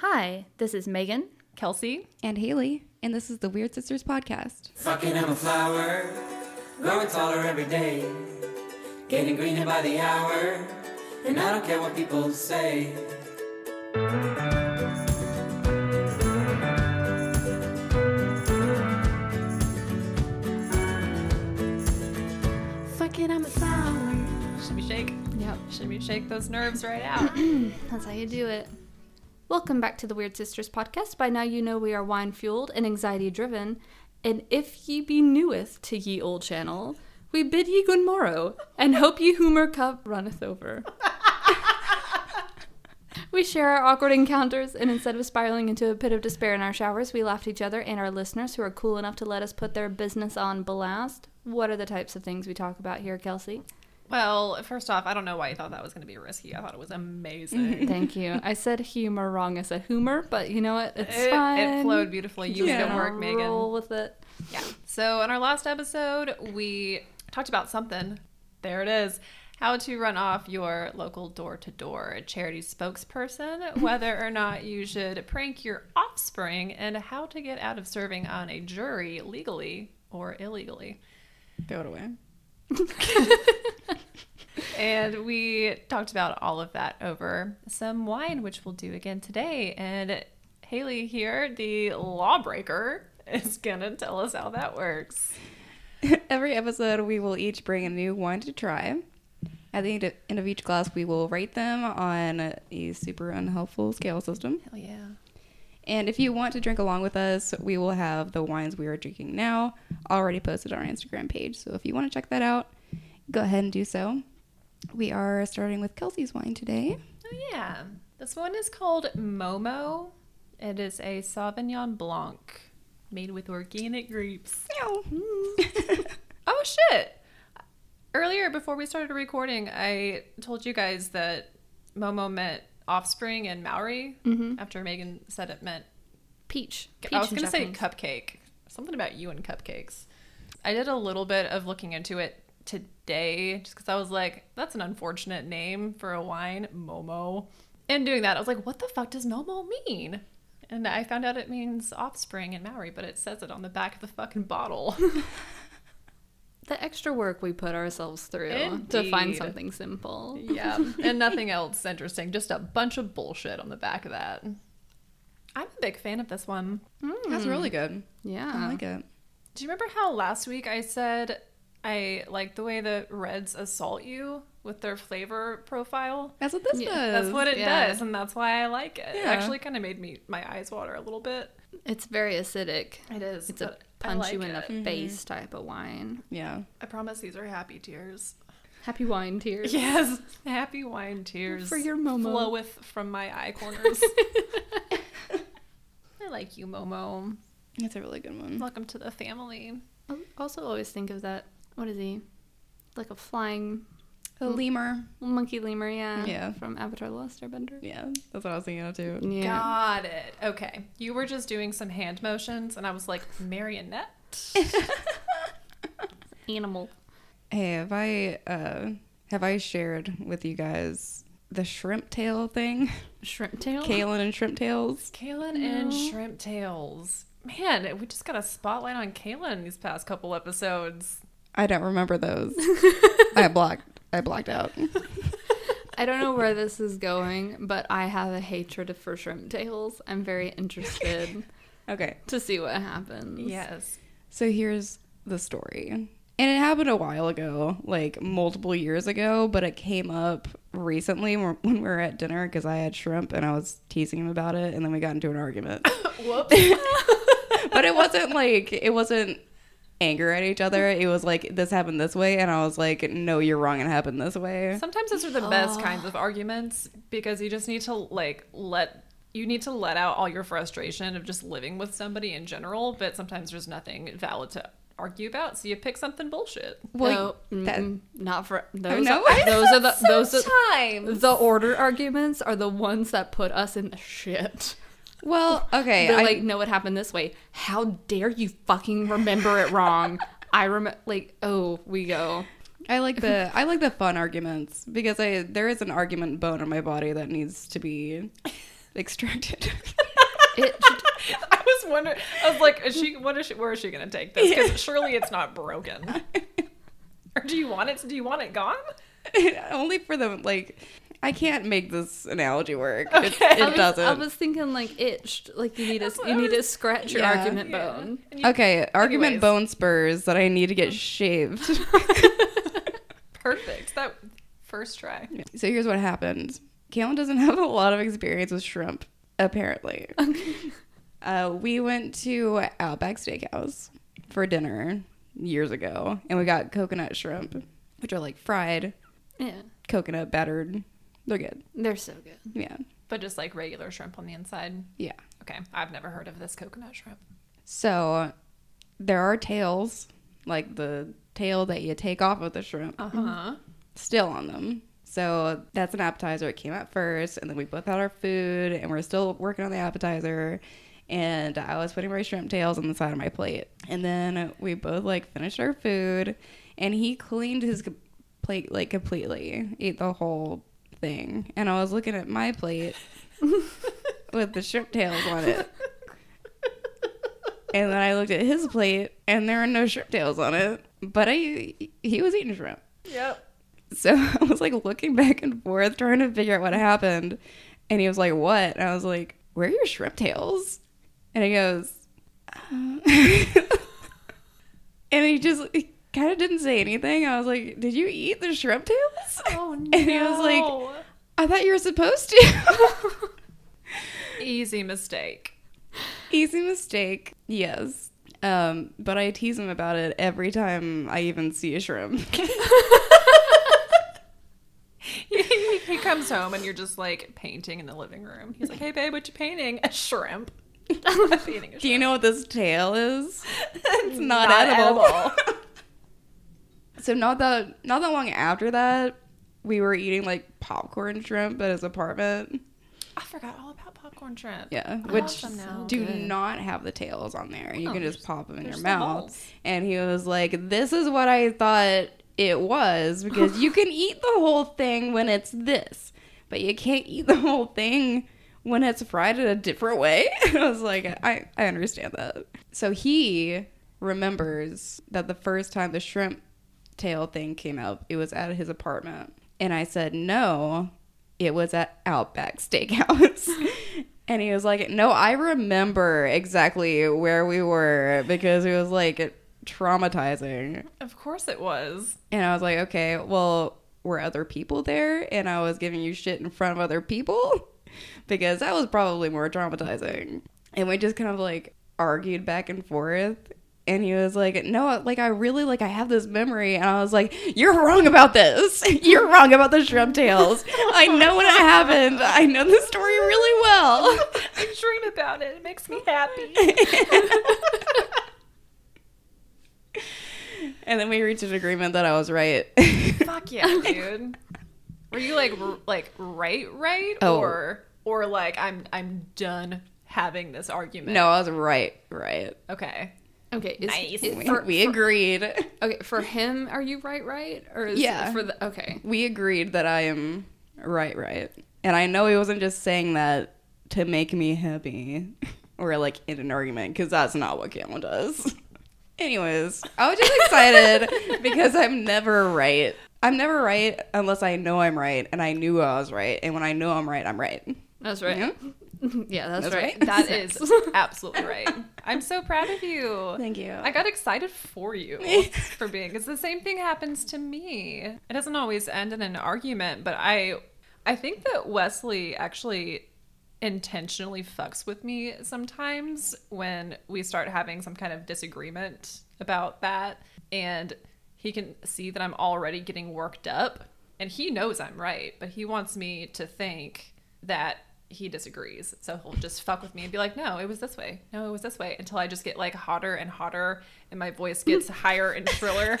Hi, this is Meagan. Kelsey. and Haley, and this is the Weird Sisters podcast. Fucking I'm a flower, growing taller every day, getting greener by the hour, and I don't care what people say. Fucking I'm a flower. Shimmy shake. Yep, Shimmy shake those nerves right out. that's how you do it. Welcome back to the Weird Sisters podcast. By now you know we are wine fueled and anxiety driven. And if ye be neweth to ye old channel, we bid ye good morrow, and hope ye humor cup runneth over. we share our awkward encounters, and instead of spiraling into a pit of despair in our showers, we laugh at each other and our listeners who are cool enough to let us put their business on blast. What are the types of things we talk about here, Kelsey? Well, first off, I don't know why you thought that was going to be risky. I thought it was amazing. Thank you. I said humor wrong. I said humor, but you know what? It's It, fine. it flowed beautifully. You Just did gonna work, Meagan. Roll with it. Yeah. So in our last episode, we talked about something. There it is. How to run off your local door to door charity spokesperson, whether or not you should prank your offspring, and how to get out of serving on a jury legally or illegally. Throw it away. And we talked about all of that over some wine, which we'll do again today. And Haley here, the lawbreaker, is going to tell us how that works. Every episode, we will each bring a new wine to try. At the end of, each glass, we will rate them on a super unhelpful scale system. Hell yeah. And if you want to drink along with us, we will have the wines we are drinking now already posted on our Instagram page. So if you want to check that out, go ahead and do so. We are starting with Kelsey's wine today. Oh, yeah. This one is called Momo. It is a Sauvignon Blanc made with organic grapes. Oh, shit. Earlier, before we started recording, I told you guys that Momo meant offspring in Maori mm-hmm. after Megan said it meant Peach. Peach I was going to say cupcake. Something about you and cupcakes. I did a little bit of looking into it today just because I was like, that's an unfortunate name for a wine, Momo. And doing that, I was like, what the fuck does Momo mean? And I found out it means offspring in Maori, but it says it on the back of the fucking bottle. The extra work we put ourselves through to find something simple. yeah. And nothing else interesting, just a bunch of bullshit on the back of that. I'm a big fan of this one. That's mm. really good. Yeah. I like it. Do you remember how last week I said I like the way the reds assault you with their flavor profile? That's what this Yeah, does. That's what it yeah. does, and that's why I like it. It actually kind of made me my eyes water a little bit. It's very acidic. It is. It's a punch like you in it. the face mm-hmm. type of wine. Yeah. I promise these are happy tears. Happy wine tears. Yes, happy wine tears For your Momo. floweth from my eye corners. I like you, Momo. It's a really good one. Welcome to the family. I also always think of that. What is he? Like a flying A lemur. monkey lemur, yeah. Yeah. From Avatar The Last Airbender. Yeah, that's what I was thinking of too. Yeah. Got it. Okay. You were just doing some hand motions, and I was like, marionette? Animal. Hey, have I uh have I shared with you guys the shrimp tail thing? Shrimp tail? Kalen and shrimp tails. Kaylin and Shrimp Tails. Man, we just got a spotlight on Kaylin these past couple episodes. I don't remember those. I blocked I blocked out. I don't know where this is going, but I have a hatred for shrimp tails. I'm very interested Okay. to see what happens. Yes. So here's the story. And it happened a while ago, like multiple years ago, but it came up recently when we were at dinner because I had shrimp and I was teasing him about it, and then we got into an argument. Whoops. but it wasn't like it wasn't anger at each other. It was like this happened this way, and I was like, "No, you're wrong. It happened this way." Sometimes those are the best kinds of arguments because you just need to like let you need to let out all your frustration of just living with somebody in general, but sometimes there's nothing valid to argue about, so you pick something bullshit. No, that- not for those. know. Are, those are the those are Sometimes. the order arguments are the ones that put us in the shit. Well, okay, They're I, like, no, it happened this way. How dare you fucking remember it wrong? I remember, like, oh, we go. I like the I like the fun arguments because I there is an argument bone in my body that needs to be extracted. It I was wondering. I was like, is she? What is she? Where is she gonna take this? Because surely it's not broken. Or do you want it? Do you want it gone? Only for the like. I can't make this analogy work. It, Okay. it I was, doesn't. I was thinking like itched, like you need to what you I need to scratch your Yeah. argument Yeah. bone. You- okay, argument bone spurs that I need to get shaved. Perfect. That first try. so here's what happened. Caitlin doesn't have a lot of experience with shrimp, apparently. uh, we went to Outback Steakhouse for dinner years ago, and we got coconut shrimp, which are like fried, Yeah, coconut battered. They're good. they're so good. Yeah. But just like regular shrimp on the inside. Yeah. Okay, I've never heard of this coconut shrimp. So there are tails, like the tail that you take off of the shrimp, Uh huh. still on them. So that's an appetizer. It came out first, and then we both had our food, and we're still working on the appetizer. And I was putting my shrimp tails on the side of my plate, and then we both like finished our food, and he cleaned his plate like completely, ate the whole thing, and I was looking at my plate with the shrimp tails on it. And then I looked at his plate, and there were no shrimp tails on it. But I, he was eating shrimp. Yep. So I was like looking back and forth, trying to figure out what happened. And he was like, "What?" And I was like, "Where are your shrimp tails?" And he goes, uh. and he just kind of didn't say anything. I was like, "Did you eat the shrimp tails?" Oh no. And he was like, "I thought you were supposed to." easy mistake. Easy mistake, yes. Um, but I tease him about it every time I even see a shrimp. he, he- comes home and you're just like painting in the living room. He's like, "Hey babe, what you painting? A shrimp." Do you know what this tail is? It's not, Not edible. edible. So not that not that long after that, we were eating like popcorn shrimp at his apartment. I forgot all about popcorn shrimp. Yeah, I which love do good. not have the tails on there. You Oh, can just pop them in your mouth. balls. And he was like, "This is what I thought it was because you can eat the whole thing when it's this, but you can't eat the whole thing when it's fried in a different way." I was like, "I I understand that." So he remembers that the first time the shrimp tail thing came up, it was at his apartment, and I said, "No, it was at Outback Steakhouse." and he was like, "No, I remember exactly where we were because it was like traumatizing." Of course it was. And I was like, "Okay, well, were other people there?" And I was giving you shit in front of other people because that was probably more traumatizing. And we just kind of like argued back and forth. And he was like, "No, like I really like I have this memory." And I was like, "You're wrong about this. You're wrong about the shrimp tails. I know what happened. I know the story really well." I dream about it. It makes me happy. and then we reached an agreement that I was right. Fuck yeah, dude. Were you like r- like right right Oh. or or like I'm I'm done having this argument? no, I was right, right. Okay. Okay, is, Nice. is- We, for, we agreed. okay, for him, are you right? Right? Or is Yeah. for the okay? We agreed that I am right, right. And I know he wasn't just saying that to make me happy or like in an argument because that's not what Caitlin does. Anyways, I was just excited because I'm never right. I'm never right unless I know I'm right, and I knew I was right. And when I know I'm right, I'm right. That's right. Yeah. Yeah, that's, That's right. right. That is absolutely right. I'm so proud of you. Thank you. I got excited for you for being because the same thing happens to me. It doesn't always end in an argument, but I I think that Wesley actually intentionally fucks with me sometimes when we start having some kind of disagreement about that and he can see that I'm already getting worked up and he knows I'm right, but he wants me to think that he disagrees. So he'll just fuck with me and be like, "No, it was this way. No, it was this way." Until I just get like hotter and hotter and my voice gets higher and shriller.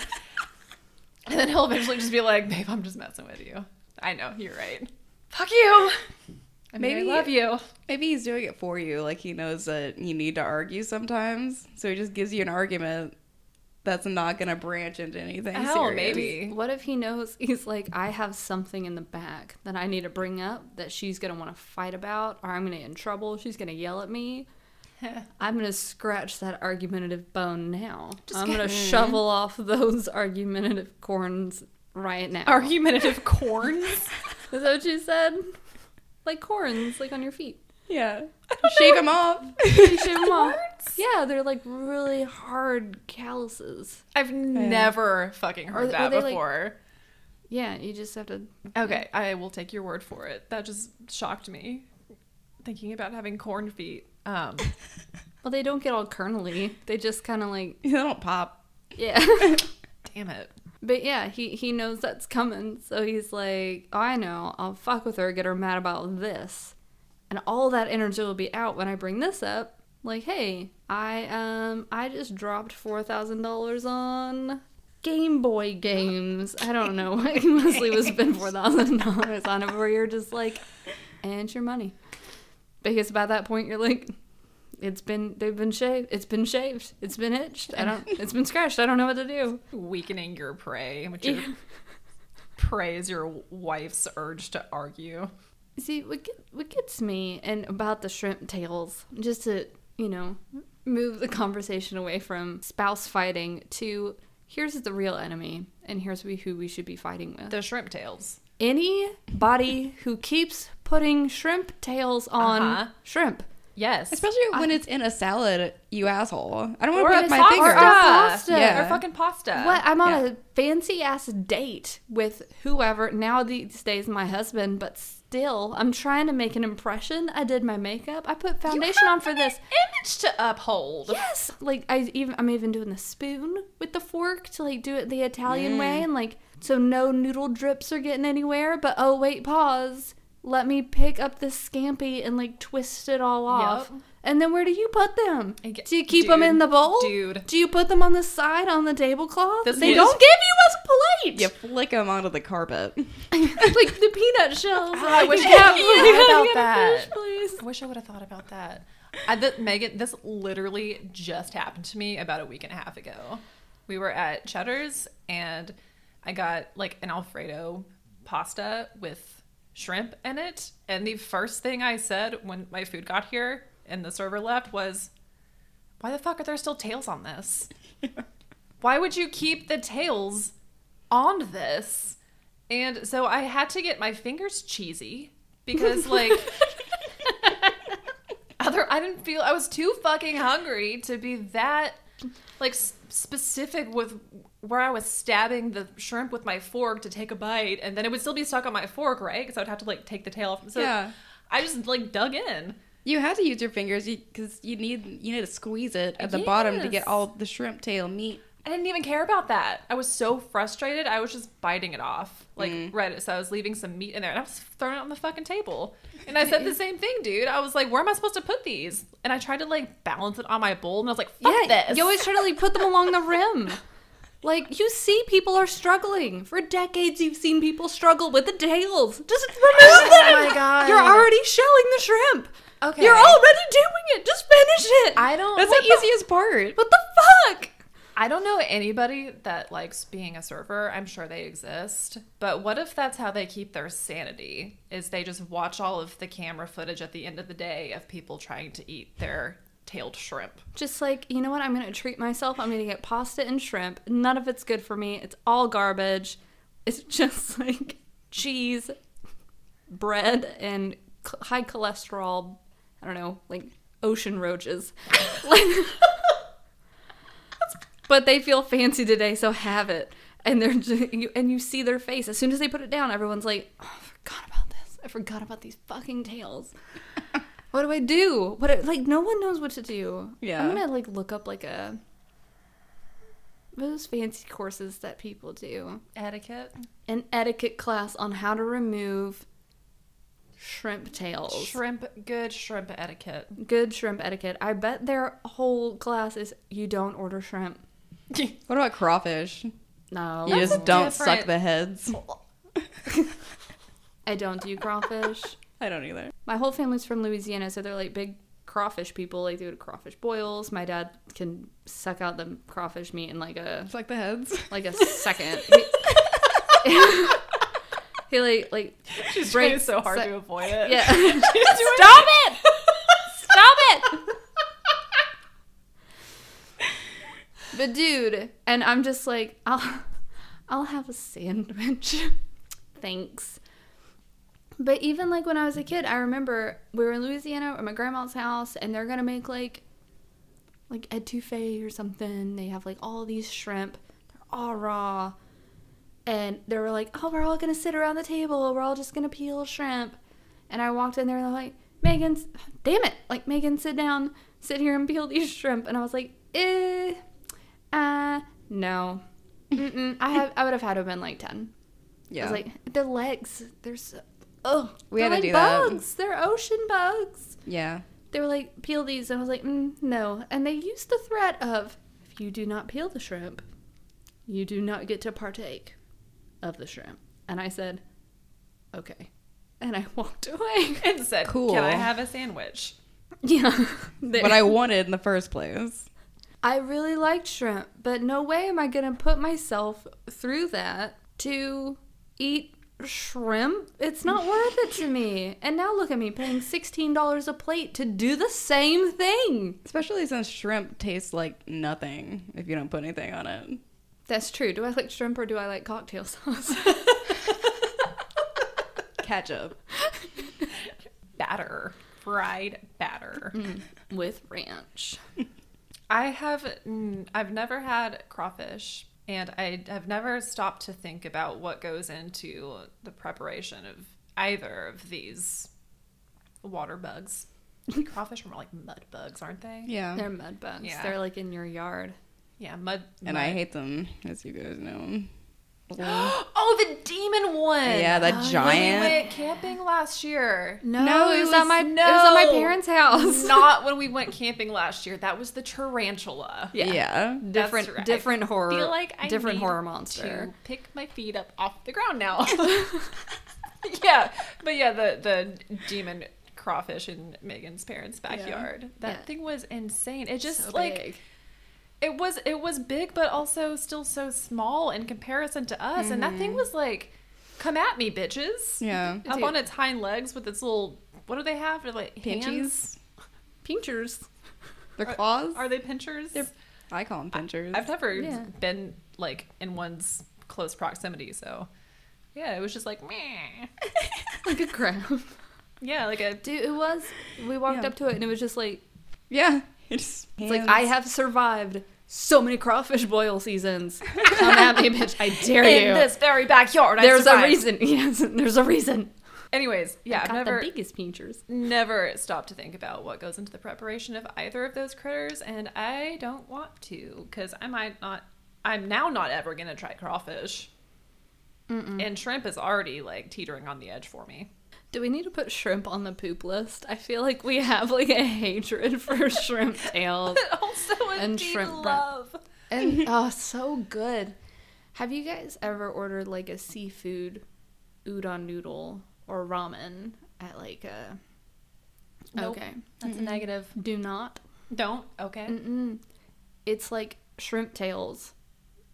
And then he'll eventually just be like, "Babe, I'm just messing with you. I know, you're right. Fuck you." I mean, Maybe- I love you. Maybe he's doing it for you. Like he knows that you need to argue sometimes, so he just gives you an argument that's not gonna branch into anything. Hell, serious. maybe. What if he knows he's like, I have something in the back that I need to bring up that she's gonna want to fight about, or I'm gonna get in trouble. She's gonna yell at me. I'm gonna scratch that argumentative bone now. I'm gonna shovel off those argumentative corns right now. Argumentative corns. Is that what you said? Like corns, like on your feet. Yeah. Shave them off. You shave 'em off. Yeah, they're like really hard calluses. I've never fucking Are- heard are that they, like- before. Yeah, you just have to. Okay, I will take your word for it. That just shocked me. Thinking about having corn feet. Um, Well, they don't get all kernely. They just kind of like, they don't pop. yeah. damn it. But yeah, he he knows that's coming, so he's like, oh, I know, I'll fuck with her, get her mad about this, and all that energy will be out when I bring this up. Like, hey, I um I just dropped four thousand dollars on Game Boy games. I don't know what mostly was spent four thousand dollars on it, where you're just like, and it's your money, because by that point you're like. It's been they've been shaved. It's been shaved. It's been itched. I don't. It's been scratched. I don't know what to do. Weakening your prey, which Yeah. prey is your wife's urge to argue. See, what, get, what gets me and about the shrimp tails, just to, you know, move the conversation away from spouse fighting to here's the real enemy and here's we, who we should be fighting with. The shrimp tails. Anybody who keeps putting shrimp tails on Uh-huh. shrimp. Yes. Especially when it's in a salad, you asshole. I don't want to put my pasta. finger. Or pasta. Yeah. Or fucking pasta. What? I'm on yeah. a fancy ass date with whoever. Now these days, my husband, but still, I'm trying to make an impression. I did my makeup. I put foundation on for this. Image to uphold. Yes, like I even I'm even doing the spoon with the fork to like do it the Italian Mm. way and like so no noodle drips are getting anywhere. But oh wait, pause. Let me pick up this scampi and like twist it all off. Yup. And then where do you put them? Get- Do you keep them in the bowl? dude. Do you put them on the side on the tablecloth? This they is- don't give you a plate. You flick them onto the carpet. like the peanut shells. Ah, I wish I had thought about that. fish, please. I wish I would have thought about that. I, th- Meagan, this literally just happened to me about a week and a half ago. We were at Cheddar's and I got like an Alfredo pasta with shrimp in it. And the first thing I said when my food got here and the server left was, Why the fuck are there still tails on this? Why would you keep the tails on this? And so I had to get my fingers cheesy because, like, other I didn't feel I was too fucking hungry to be that like s- specific with where I was stabbing the shrimp with my fork to take a bite, and then it would still be stuck on my fork, right? Because I would have to like take the tail off. So Yeah. I just like dug in. You had to use your fingers because you need you need to squeeze it at the bottom to get all the shrimp tail meat. I didn't even care about that. I was so frustrated. I was just biting it off, like mm. right. So I was leaving some meat in there, and I was throwing it on the fucking table. And I said the same thing, dude. I was like, "Where am I supposed to put these?" And I tried to like balance it on my bowl, and I was like, "Fuck yeah, this!" you always try to like put them along the rim. Like you see, people are struggling. For decades, you've seen people struggle with the tails. Just remove them. Oh my God. You're already shelling the shrimp. Okay. You're already doing it. Just finish it. I don't. That's what the the- easiest part. what the fuck? I don't know anybody that likes being a server. I'm sure they exist. But what if that's how they keep their sanity? Is they just watch all of the camera footage at the end of the day of people trying to eat their tailed shrimp. Just like you know what? I'm gonna treat myself. I'm gonna get pasta and shrimp. None of it's good for me. It's all garbage. It's just like cheese, bread, and high cholesterol. I don't know, like ocean roaches. Like- but they feel fancy today, so have it. And they're just, you, and you see their face as soon as they put it down. Everyone's like, "Oh, I forgot about this. I forgot about these fucking tails." What do I do? What like no one knows what to do. Yeah. I'm gonna like look up like a those fancy courses that people do. Etiquette. An etiquette class on how to remove shrimp tails. Shrimp, good shrimp etiquette. Good shrimp etiquette. I bet their whole class is you don't order shrimp. What about crawfish? No. You just don't suck the heads. I don't do crawfish. I don't either. My whole family's from Louisiana, so they're like big crawfish people. Like they do crawfish boils. My dad can suck out the crawfish meat in like a like the heads. like a second. He, like like She's trying so hard se- to avoid it. yeah. Stop it! Stop it! But dude, and I'm just like, I'll, I'll have a sandwich. Thanks. But even like when I was a kid, I remember we were in Louisiana at my grandma's house, and they're gonna make like, like etouffee or something. They have like all these shrimp. They're all raw, and they were like, "Oh, we're all gonna sit around the table. We're all just gonna peel shrimp." And I walked in there and they're like, Meagan, damn it. Like, Meagan, sit down, sit here and peel these shrimp. And I was like, eh, uh, no. Mm-mm. I have, I would have had to have been like 10. I Yeah. was like, the legs, they're so, oh, We had to like do that. bugs. They're ocean bugs. yeah. They were like, peel these. And I was like, mm, no. And they used the threat of, if you do not peel the shrimp, you do not get to partake of the shrimp. And I said, okay. And I walked away. And said, Cool. Can I have a sandwich? Yeah. What I wanted in the first place. I really liked shrimp, but no way am I going to put myself through that to eat shrimp. It's not worth it to me. And now look at me paying $16 a plate to do the same thing. Especially since shrimp tastes like nothing if you don't put anything on it. That's true. Do I like shrimp or do I like cocktail sauce? Ketchup. Batter. Fried batter. With ranch. I have, mm, I've never had crawfish, and I have never stopped to think about what goes into the preparation of either of these water bugs. crawfish are more like mud bugs, aren't they? Yeah. They're mud bugs. Yeah. They're like in your yard. Yeah, mud. and mud. I hate them, as you guys know. Oh, the demon one. Yeah, that oh, When we went camping last year. No, No, it it was, at was- my it was at my parents' house. Not when we went camping last year. That was the tarantula. Yeah. Yeah. Different right. different horror. feel like I different need horror monster. to pick my feet up off the ground now. yeah, but yeah, the the demon crawfish in Meagan's parents' backyard. That Yeah. thing was insane. It just So like big. It was it was big, but also still so small in comparison to us. And that thing mm-hmm. was like, "Come at me, bitches!" Yeah. Up Dude. on its hind legs with its little. What do they have? They're like hands. Pinchies. Pinchers. Their claws? Are they pinchers? I call them pinchers. I've never Yeah. been like in one's close proximity, so yeah, it was just like meh. like a crab. Yeah, like a Dude, it was. We walked Yeah. up to it and it was just like, yeah. It's, it's like I have survived so many crawfish boil seasons. Come at me, bitch! I dare in you. In this very backyard. I there's a reason. Yes, there's a reason. Anyways, yeah, I've got never the biggest pinchers. never stopped to think about what goes into the preparation of either of those critters, and I don't want to because I might not. I'm now not ever gonna try crawfish, and shrimp is already like teetering on the edge for me. Do we need to put shrimp on the poop list? I feel like we have like a hatred for shrimp tails. also, a And shrimp love. And oh, so good. Have you guys ever ordered like a seafood udon noodle or ramen at like a Nope. Okay. That's a negative. Do not. Don't. Okay. Mm-mm. It's like shrimp tails,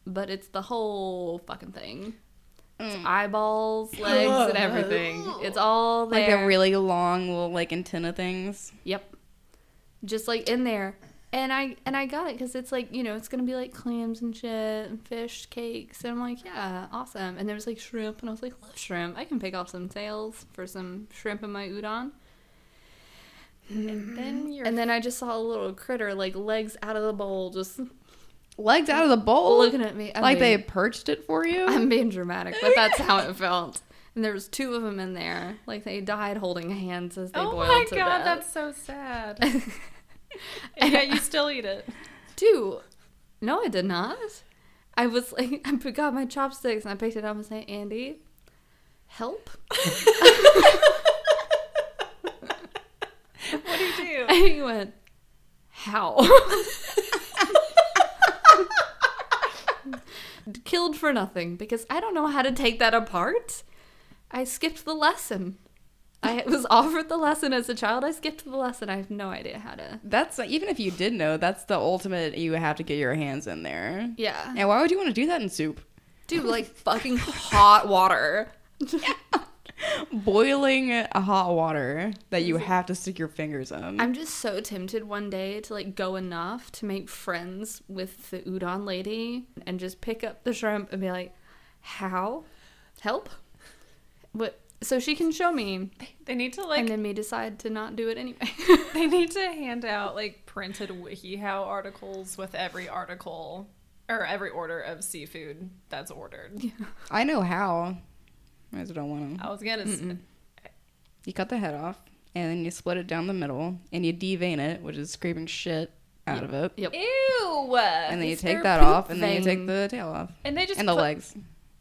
but it's the whole fucking thing. Mm. It's eyeballs, legs, and everything. It's all like there. the really long little like antenna things. Yep. Just like in there. And I and I got it because it's like you know it's gonna be like clams and shit and fish cakes and I'm like yeah awesome and there was like shrimp and I was like love shrimp I can pick off some tails for some shrimp in my udon And then mm-hmm. you're and then I just saw a little critter like legs out of the bowl just Legs out of the bowl. looking at me I'm like they perched it for you. I'm being dramatic but that's how it felt and there was two of them in there like they died holding hands as they oh boiled Oh my to god, death. that's so sad. and yet you still eat it. Dude, no, I did not. I was like, I got my chopsticks and I picked it up and said, Andy, help. What do you do? And he went, how? Killed for nothing because I don't know how to take that apart. I skipped the lesson. I was offered the lesson as a child. I skipped the lesson. I have no idea how to. That's even if you did know, that's the ultimate. You have to get your hands in there. Yeah. And why would you want to do that in soup? Dude, like fucking hot water. Boiling a hot water that you have to stick your fingers in. I'm just so tempted one day to like go enough to make friends with the udon lady and just pick up the shrimp and be like, "How? Help? What?" So she can show me, They need to like and then me decide to not do it anyway. they need to hand out like printed WikiHow articles with every article or every order of seafood that's ordered. I know how. I just don't want to. I was gonna s You cut the head off, and then you split it down the middle, and you devein it, which is scraping shit out of it. yep. Ew. And then you take that poop off, and then you take the tail off, and they just and the put- legs.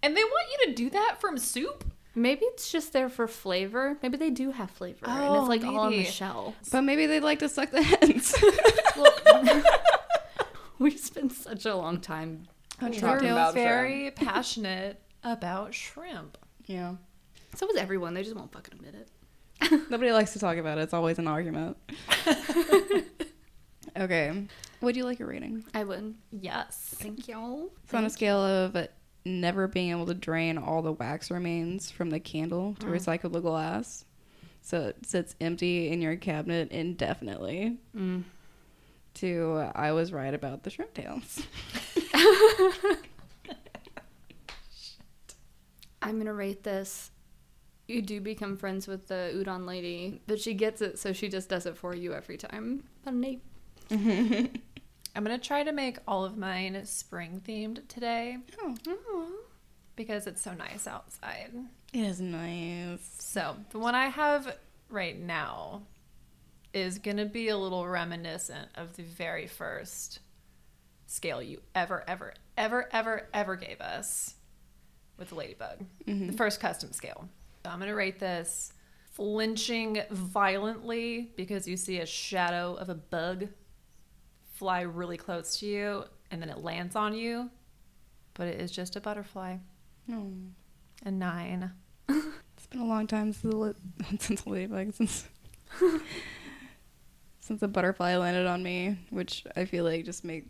And they want you to do that from soup? Maybe it's just there for flavor. Maybe they do have flavor, and Oh, it's like all in the shell. But maybe they'd like to suck the heads. Well, we spent such a long time On We're about very passionate about shrimp. Yeah. So was everyone. They just won't fucking admit it. Nobody likes to talk about it. It's always an argument. okay. Would you like a rating? I would. Yes. Thank y'all. So on a scale of never being able to drain all the wax remains from the candle to recycle the glass, so it sits empty in your cabinet indefinitely. Mm. To I was right about the shrimp tails. I'm gonna rate this. You do become friends with the udon lady, but she gets it, so she just does it for you every time. But an eight. I'm gonna try to make all of mine spring themed today Oh, because it's so nice outside. it is nice. So the one I have right now is gonna be a little reminiscent of the very first scale you ever, ever, ever, ever, ever gave us with the ladybug. Mm-hmm. The first custom scale. So I'm gonna rate this flinching violently because you see a shadow of a bug fly really close to you and then it lands on you, but it is just a butterfly. No. A nine. It's been a long time since the, li- since the ladybug since since a butterfly landed on me, which I feel like just make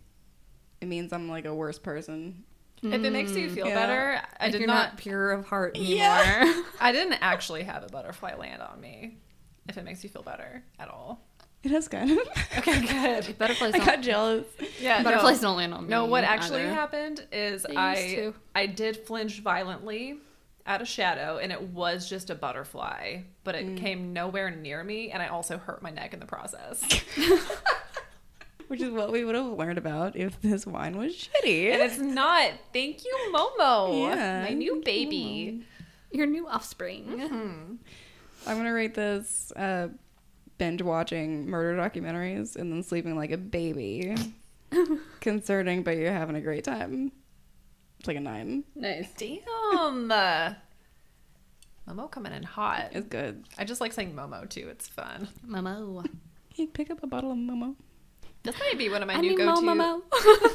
it means I'm like a worse person. If it makes you mm, feel Yeah. better, I If did you're not. pure of heart anymore. Yeah. I didn't actually have a butterfly land on me. If it makes you feel better at all. It has kind of. Okay, good. Butterflies I don't. got jealous. Yeah, butterflies no. don't land on me. No, what actually either. happened is They I. I did flinch violently at a shadow, and it was just a butterfly, but it mm. came nowhere near me, and I also hurt my neck in the process. Which is what we would have learned about if this wine was shitty. and it's not. Thank you, Momo. Yeah, my new thank baby. Your new offspring. Hmm. I'm gonna rate this uh, binge watching murder documentaries and then sleeping like a baby. Concerning, but you're having a great time. It's like a nine. Nice. Damn. Momo coming in hot. It's good. I just like saying Momo too. It's fun. Momo. Hey, pick up a bottle of Momo. This might be one of my I new need go-to. Mo Momo.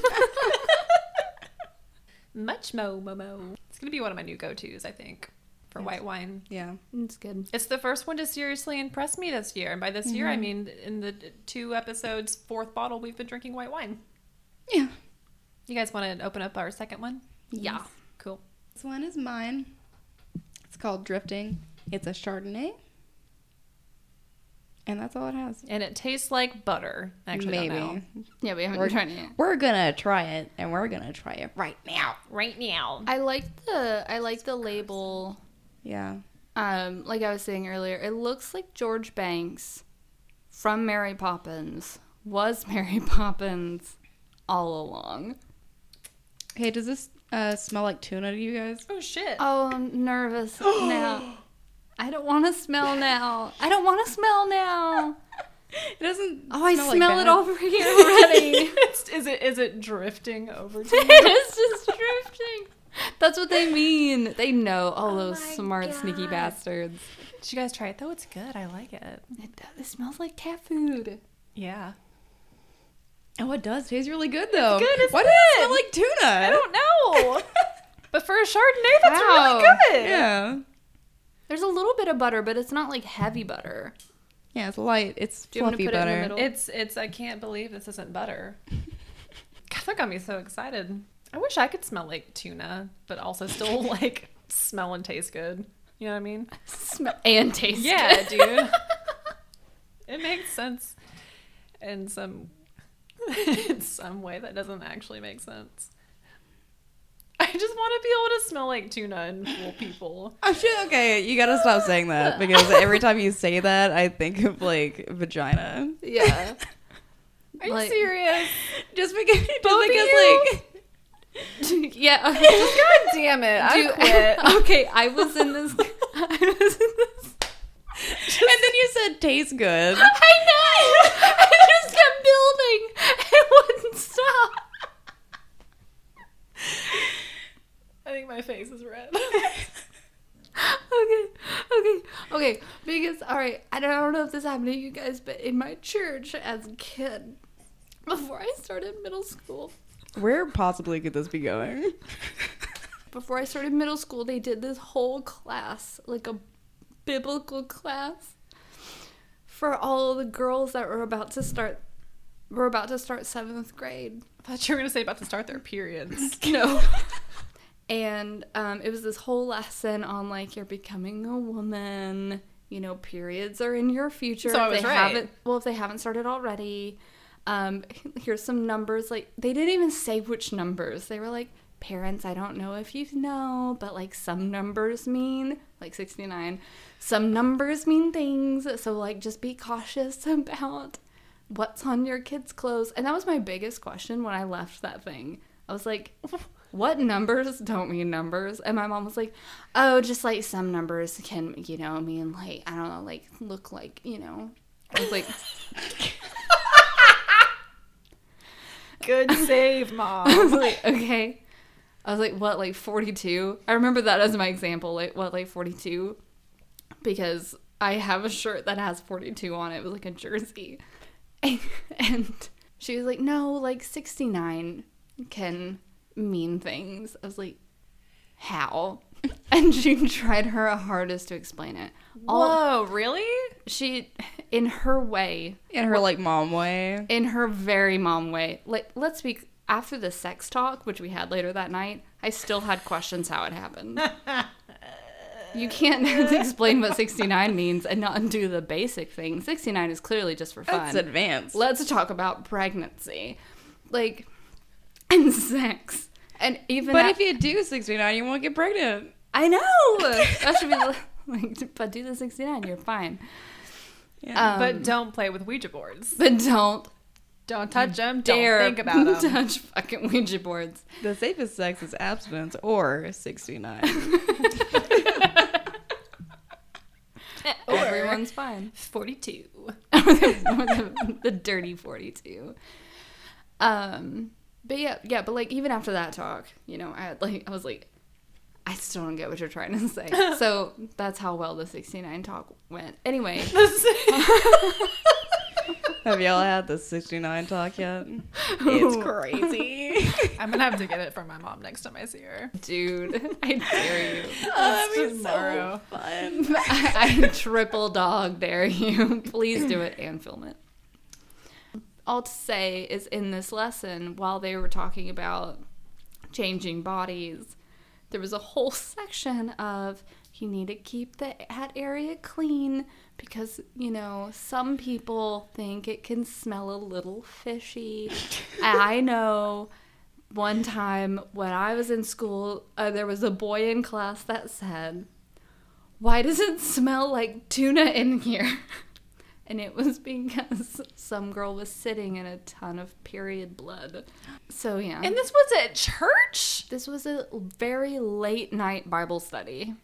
Much mo Momo. It's gonna be one of my new go-tos, I think, for white wine. Yeah. It's good. It's the first one to seriously impress me this year, and by this year I mm-hmm. mean in the two episodes, fourth bottle, we've been drinking white wine. Yeah. You guys want to open up our second one? Yeah. Cool. This one is mine. It's called Drifting. It's a Chardonnay. And that's all it has. And it tastes like butter. Actually, Maybe. don't know. Yeah, we haven't We're, tried it yet. we're gonna try it, and we're gonna try it right now. Right now. I like the I like the label. Yeah. Um, like I was saying earlier, it looks like George Banks from Mary Poppins was Mary Poppins all along. Hey, does this uh, smell like tuna to you guys? Oh shit. Oh, I'm nervous now. I don't want to smell now. I don't want to smell now. It doesn't. Oh, I smell smell, like it over here already. Is it is it drifting over to it's just drifting. That's what they mean. They know all oh those smart, sneaky bastards. Did you guys try it though? It's good. I like it. It, does- it smells like cat food. Yeah. Oh, it does taste really good though. good, it's Why does it smell like tuna? I don't know. but for a Chardonnay, that's Wow. really good. Yeah. There's a little bit of butter, but it's not like heavy butter. Yeah, it's light. It's Do you want to fluffy put it in the butter. middle? It's it's I can't believe this isn't butter. God, that got me so excited. I wish I could smell like tuna, but also still like smell and taste good. You know what I mean? Smell and taste. Yeah, good. dude. it makes sense in some in some way that doesn't actually make sense. I just want to be able to smell like tuna and fool people. I'm sure. Okay, you gotta stop saying that because every time you say that, I think of like vagina. yeah. Are you Like- serious? Just because, just Both because, like, yeah. God damn it! I Do- quit. okay, I was in this. I was in this. and then you said tastes good. I know. I just kept building. It wouldn't stop. I think my face is red. okay, okay, okay. Because all right, I don't, I don't know if this happened to you guys, but in my church as a kid, before I started middle school, Where possibly could this be going? before I started middle school, they did this whole class, like a biblical class, for all the girls that were about to start. Were about to start seventh grade. I thought you were gonna say about to start their periods. No. And um, it was this whole lesson on like you're becoming a woman. You know, periods are in your future. So if they right. haven't well, if they haven't started already. Um, here's some numbers. Like they didn't even say which numbers. They were like, parents, I don't know if you know, but like some numbers mean like 69. Some numbers mean things. So like just be cautious about what's on your kids' clothes. And that was my biggest question when I left that thing. I was like, what numbers don't mean numbers? And my mom was like, oh, just like some numbers can, you know, mean like, I don't know, like look like, you know. I was like, Good save, mom. I was like, okay. I was like, what, like 42? I remember that as my example. Like, what, like 42? Because I have a shirt that has 42 on it. It was like a jersey. And she was like, no, like 69 can mean things. I was like, how? And she tried her hardest to explain it. All, Whoa, really? she, in her way, In her like mom way. in her very mom way. Like, let's be after the sex talk, which we had later that night. I still had questions how it happened. you can't explain what 69 means and not do the basic thing. 69 is clearly just for That's fun. advanced. Let's talk about pregnancy, like, and sex, and even. but at- if you do 69, you won't get pregnant. I know that should be like, but do the 69, you're fine. Yeah. Um, but don't play with Ouija boards. but don't Don't touch them. dare Don't think about them. touch fucking Ouija boards. the safest sex is abstinence or 69. Everyone's fine. Forty-two. the, the dirty 42 um but yeah yeah but like even after that talk you know i had like i was like i still don't get what you're trying to say so that's how well the 69 talk went anyway Have y'all had the 69 talk yet? It's crazy. I'm gonna have to get it from my mom next time I see her. dude i dare you oh, that'd be tomorrow. so fun. I, I triple dog dare you please do it and film it all to say is in this lesson while they were talking about changing bodies there was a whole section of you need to keep the that area clean because you know some people think it can smell a little fishy. I know one time when i was in school uh, there was a boy in class that said why does it smell like tuna in here and it was because some girl was sitting in a ton of period blood so yeah And this was at church. this was a very late night Bible study.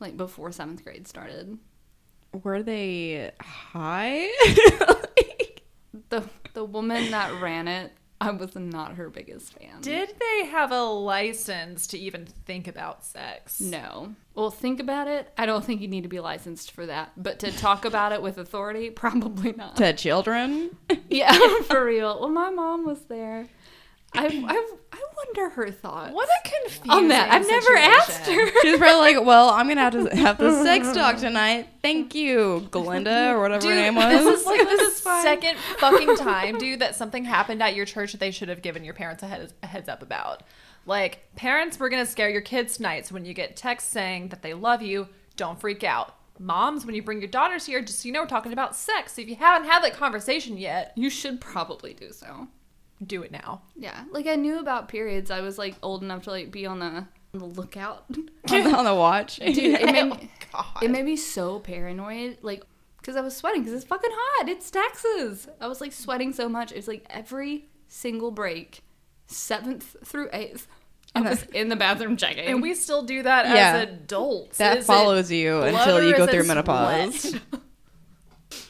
Like before seventh grade started. Were they high? The the woman that ran it, I was not her biggest fan. Did they have a license to even think about sex? No. Well, think about it. I don't think you need to be licensed for that. But to talk about it with authority, probably not. to children? yeah, for real. Well, my mom was there. I, I, I wonder her thoughts. What a confusing on that? I've never asked her. She's probably like, well, I'm gonna have to have the sex talk tonight. Thank you, Glinda, or whatever her name was. this is like the This is fine. second fucking time, dude, that something happened at your church that they should have given your parents a heads, a heads up about. Like, parents, we're gonna scare your kids tonight, so when you get texts saying that they love you, don't freak out. Moms, when you bring your daughters here, just so you know, we're talking about sex. If you haven't had that conversation yet, You should probably do so. Do it now. Yeah, like I knew about periods. I was like old enough to like be on the, on the lookout. on, the, on the watch. Dude, it made, Oh, God. it made me so paranoid. Like, because I was sweating because it's fucking hot. It's Texas. I was like sweating so much. It was like every single break, seventh through eighth, I was in the bathroom checking. And we still do that Yeah. as adults. that Is follows you until you go through menopause.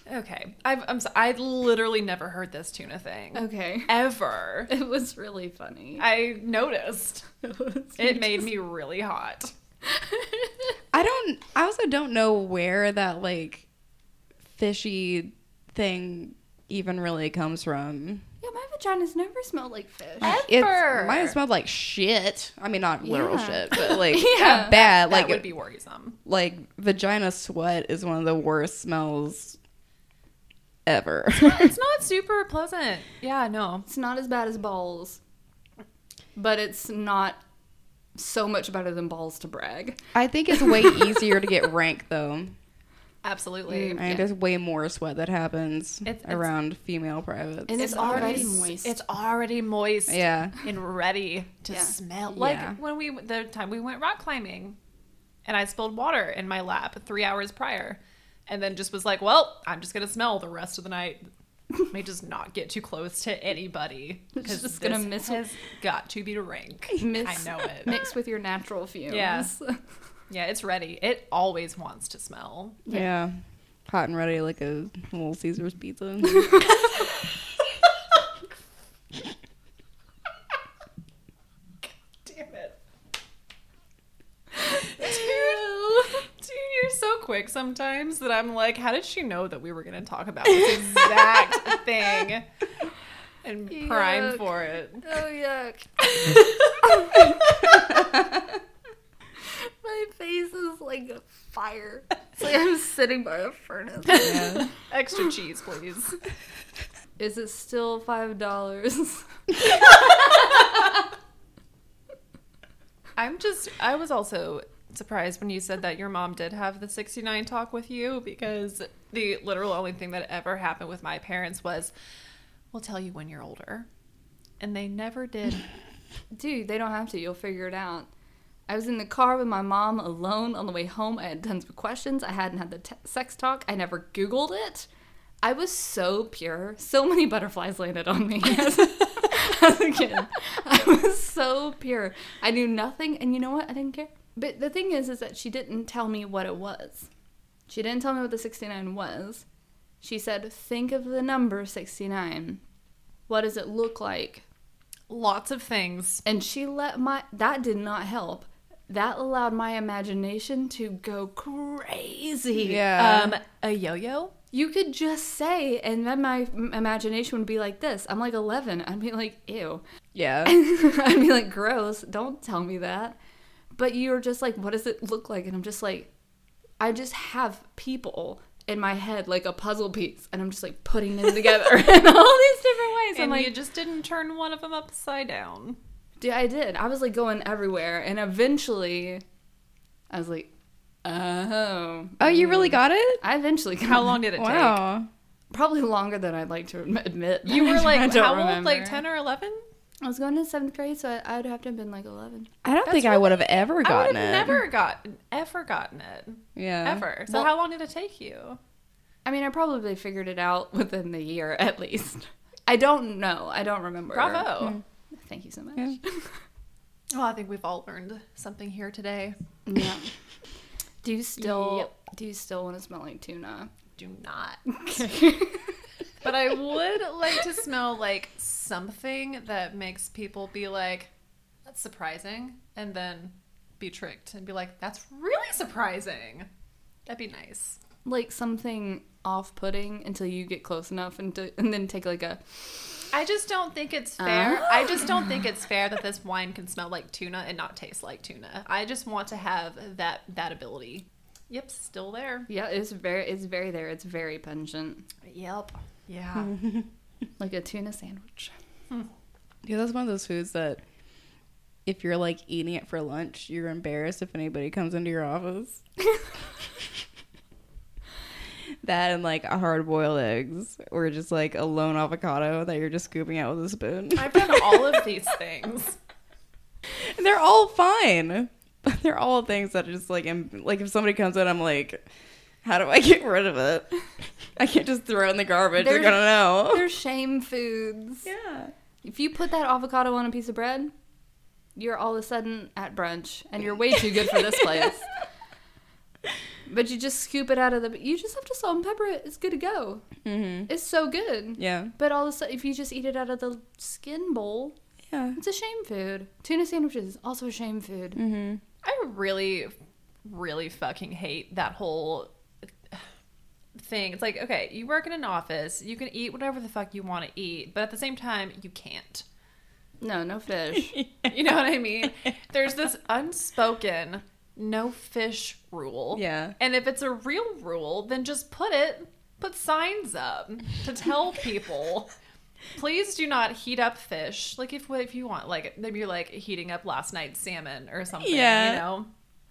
Sweat? okay, I've, I'm. So, I literally never heard this tuna thing okay. ever. It was really funny. I noticed. It It made me really hot. I don't. I also don't know where that like fishy thing even really comes from. Yeah, my vagina's never smelled like fish. It's Ever. mine smelled like shit. I mean, not literal Yeah. shit, but like Yeah. bad. That Like would be worrisome. like vagina sweat is one of the worst smells ever. It's not super pleasant. Yeah, no. It's not as bad as balls, but it's not so much better than balls to brag. I think it's way easier to get rank though. Absolutely. Mm. I mean, there's way more sweat that happens It's- it's- around female privates. And it's already moist. It's already moist. yeah. And ready to Yeah. smell. Like Yeah. when we the time we went rock climbing, and I spilled water in my lap three hours prior, and then just was like, "Well, I'm just gonna smell the rest of the night." May just not get too close to anybody because just gonna miss- has got to be to rank. Miss, I know it. Mixed with your natural fumes. Yeah. Yeah, it's ready. It always wants to smell. yeah. Hot and ready like a Little Caesars pizza. Damn it. Dude, dude, you're so quick sometimes that I'm like, how did she know that we were going to talk about this exact thing and prime for it? Oh yuck. My face is like a fire. It's like I'm sitting by a furnace. yeah. Extra cheese, please. Is it still five dollars? I'm just, I was also surprised when you said that your mom did have the 69 talk with you because the literal only thing that ever happened with my parents was, we'll tell you when you're older. And they never did. Dude, they don't have to. You'll figure it out. I was in the car with my mom alone on the way home. I had tons of questions. I hadn't had the te- sex talk. I never Googled it. I was so pure. So many butterflies landed on me as, as a kid. I was so pure. I knew nothing, and you know what? I didn't care. But the thing is, is that she didn't tell me what it was. She didn't tell me what the 69 was. She said, think of the number 69. What does it look like? Lots of things. and she let my that did not help that allowed my imagination to go crazy Yeah. Um, a yo-yo. you could just say and then my imagination would be like this i'm like 11 i'd be like ew yeah. i'd be like gross don't tell me that but you're just like what does it look like and i'm just like i just have people in my head like a puzzle piece and i'm just like putting them together in all these different ways i'm And like you just didn't turn one of them upside down. Dude, I did. I was like going everywhere, and eventually, I was like, "Oh, Oh, you really got it? I eventually got How long did it take? Wow. Probably longer than I'd like to admit. You were like how old? Like ten or eleven? I was going to seventh grade, so I, I'd have to have been like eleven. I don't That's think I would have ever I would gotten have it. never gotten ever gotten it Yeah. ever. So Well- how long did it take you? I mean, I probably figured it out within the year at least. I don't know. I don't remember. Bravo. Mm-hmm. Thank you so much. Yeah. Well, I think we've all learned something here today. Yeah. Do you still Yep. do you still want to smell like tuna? Do not. But I would like to smell like something that makes people be like, "That's surprising," and then be tricked and be like, "That's really surprising." That'd be nice. like something off-putting until you get close enough and to, and then take like a I just don't think it's fair. Oh. I just don't think it's fair that this wine can smell like tuna and not taste like tuna. I just want to have that that ability. Yep, still there. yeah. It's very it's very there. It's very pungent, Yep. Yeah. like a tuna sandwich. Hmm. Yeah, that's one of those foods that if you're like eating it for lunch, you're embarrassed if anybody comes into your office. that and like hard boiled eggs or just like a lone avocado that you're just scooping out with a spoon. I've done all of these things. And they're all fine. But they're all things that are just like, like if somebody comes in, I'm like, how do I get rid of it? I can't just throw it in the garbage. They're gonna know. They're shame foods. Yeah. If you put that avocado on a piece of bread, you're all of a sudden at brunch and you're way too good for this place. But you just scoop it out of the. You just have to salt and pepper it. It's good to go. Mm-hmm. It's so good. Yeah. But all of a sudden, if you just eat it out of the skin bowl, Yeah. it's a shame food. Tuna sandwiches also a shame food. Mm-hmm. I really, really fucking hate that whole thing. It's like, okay, you work in an office, you can eat whatever the fuck you want to eat, but at the same time, you can't. No, no fish. You know what I mean? There's this unspoken no fish rule. Yeah. And if it's a real rule, then just put it, put signs up to tell people. Please do not heat up fish. Like if if you want, like maybe you're like heating up last night's salmon or something. Yeah. You know,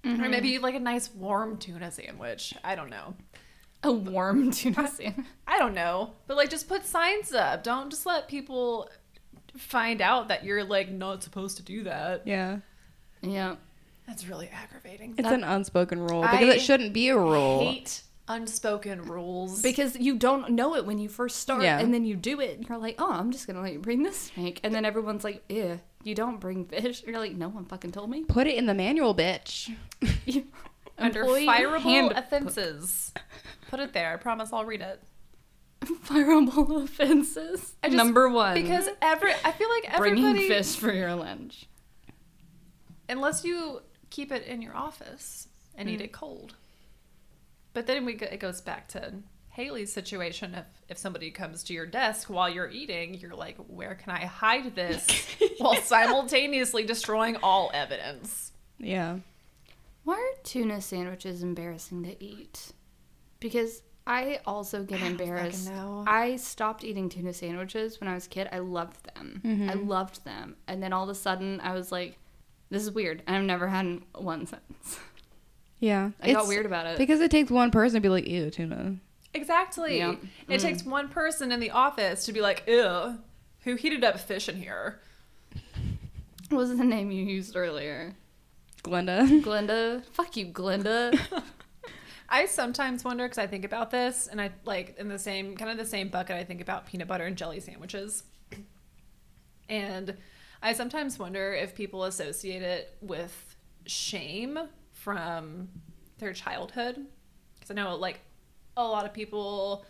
or mm-hmm. maybe like a nice warm tuna sandwich. I don't know. A warm tuna sandwich. I don't know. But like just put signs up. Don't just let people find out that you're like not supposed to do that. Yeah. Yeah. That's really aggravating. It's an unspoken rule I because it shouldn't be a rule. hate unspoken rules. Because you don't know it when you first start, Yeah. and then you do it, and you're like, "Oh, I'm just gonna let you bring this snake," and then everyone's like, "Ew, you don't bring fish." And you're like, "No one fucking told me." Put it in the manual, bitch. under fireable offenses. Put it there. I promise I'll read it. Fireable offenses. Just- Number one, Because every I feel like everybody bringing fish for your lunch. unless you keep it in your office and Mm. eat it cold. But then we go, it goes back to Haley's situation. If if somebody comes to your desk while you're eating, you're like, where can I hide this while simultaneously destroying all evidence? Yeah. Why are tuna sandwiches embarrassing to eat? Because I also get I embarrassed. know. I stopped eating tuna sandwiches when I was a kid. I loved them. Mm-hmm. I loved them. And then all of a sudden I was like, this is weird. And I've never had one since. Yeah. I got weird about it. Because it takes one person to be like, ew, tuna. Exactly. Yeah. It Mm. takes one person in the office to be like, ew, who heated up fish in here? What was the name you used earlier? Glenda. Glenda? Fuck you, Glenda. I sometimes wonder because I think about this, and I like in the same kind of the same bucket. I think about peanut butter and jelly sandwiches, and I sometimes wonder if people associate it with shame from their childhood. Because I know like a lot of people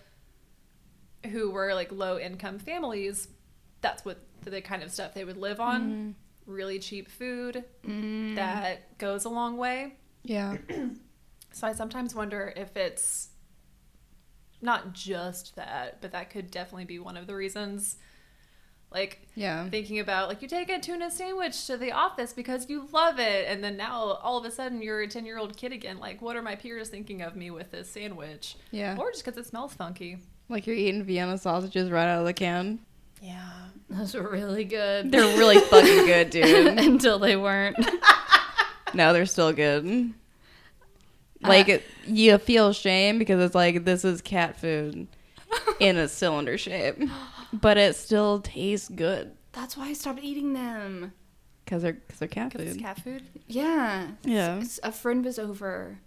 who were like low income families, that's what the kind of stuff they would live on. Mm-hmm. Really cheap food mm. that goes a long way. yeah. So I sometimes wonder if it's not just that, but that could definitely be one of the reasons. Like Yeah. thinking about like you take a tuna sandwich to the office because you love it, and then now all of a sudden you're a ten year old kid again. Like, what are my peers thinking of me with this sandwich? Yeah. Or just because it smells funky. Like you're eating Vienna sausages right out of the can. Yeah. Those were really good. They're really fucking good, dude. Until they weren't. No, they're still good. Uh, like it, you feel shame because it's like this is cat food in a cylinder shape, but it still tastes good That's why I stopped eating them. because they're because they're cat Because it's food. cat food. Yeah. Yeah. S- A friend was over.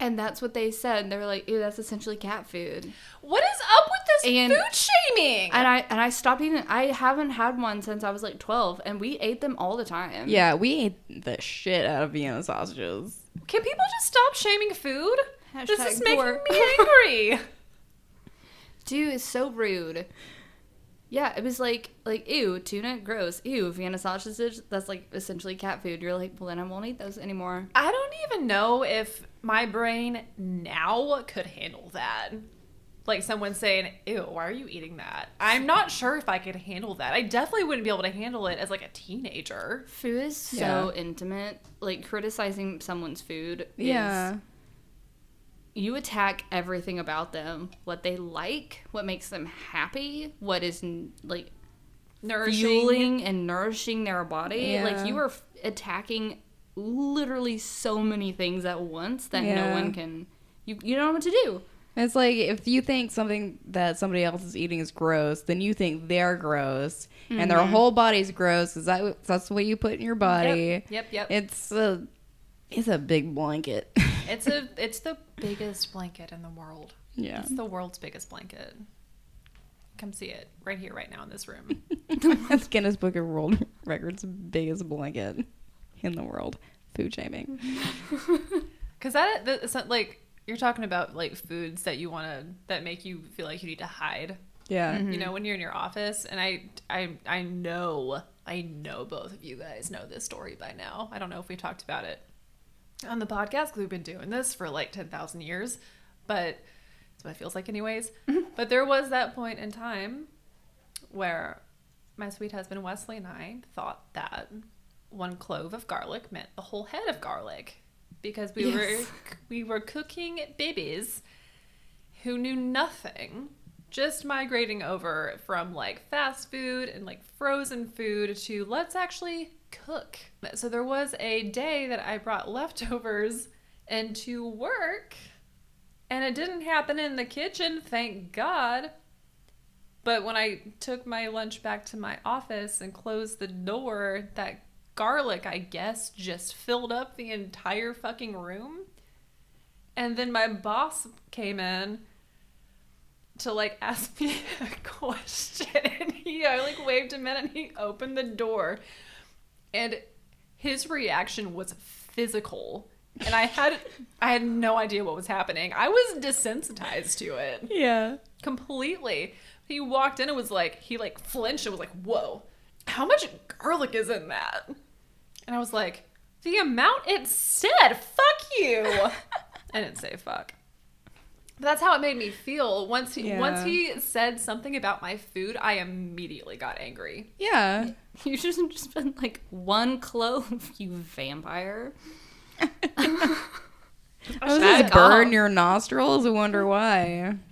And that's what they said. They were like, ew, that's essentially cat food. What is up with this And- food shaming? And I and I stopped eating I haven't had one since I was like 12 and we ate them all the time. Yeah, we ate the shit out of Vienna sausages. Can people just stop shaming food? this Hashtag is making me angry. Dude, it's so rude. Yeah, it was like like ew, tuna, gross. Ew, Vienna sausage, that's like essentially cat food. You're like, well then I won't eat those anymore. I don't even know if my brain now could handle that. Like someone saying, "Ew, why are you eating that?" I'm not sure if I could handle that. I definitely wouldn't be able to handle it as like a teenager. Food is so intimate. Like criticizing someone's food is Yeah. You attack everything about them, what they like, what makes them happy, what is like Nourishing. fueling and nourishing their body. Yeah. Like you are f- attacking literally so many things at once that no one can. You you don't know what to do. It's like if you think something that somebody else is eating is gross, then you think they're gross, and their mm-hmm. whole body's gross. Is that that's what you put in your body? Yep, yep, yep. It's a it's a big blanket. It's a it's the biggest blanket in the world. yeah. It's the world's biggest blanket. Come see it right here, right now in this room. That's Guinness Book of World Records biggest blanket in the world. Food shaming. Because that, that it's not like you're talking about like foods that you want to that make you feel like you need to hide. Yeah. Mm-hmm. You know, when you're in your office, and I, I, I know, I know both of you guys know this story by now. I don't know if we talked about it on the podcast because we've been doing this for like ten thousand years, but that's what it feels like, anyways. Mm-hmm. but there was that point in time where my sweet husband Wesley and I thought that one clove of garlic meant the whole head of garlic because we were we were cooking babies who knew nothing just migrating over from like fast food and like frozen food to let's actually cook. So there was a day that I brought leftovers into work and it didn't happen in the kitchen, thank God. But when I took my lunch back to my office and closed the door, that garlic, I guess, just filled up the entire fucking room. And then my boss came in to like ask me a question and he I like waved him in and he opened the door and his reaction was physical and I had I had no idea what was happening. I was desensitized to it Yeah. completely. He walked in and was like, he like flinched and was like, whoa, how much garlic is in that? And I was like, the amount it said, fuck you. I didn't say fuck. But that's how it made me feel. Once he Yeah. once he said something about my food, I immediately got angry. Yeah. You should have just been like one clove, you vampire. Does Back this burn your nostrils? I wonder why.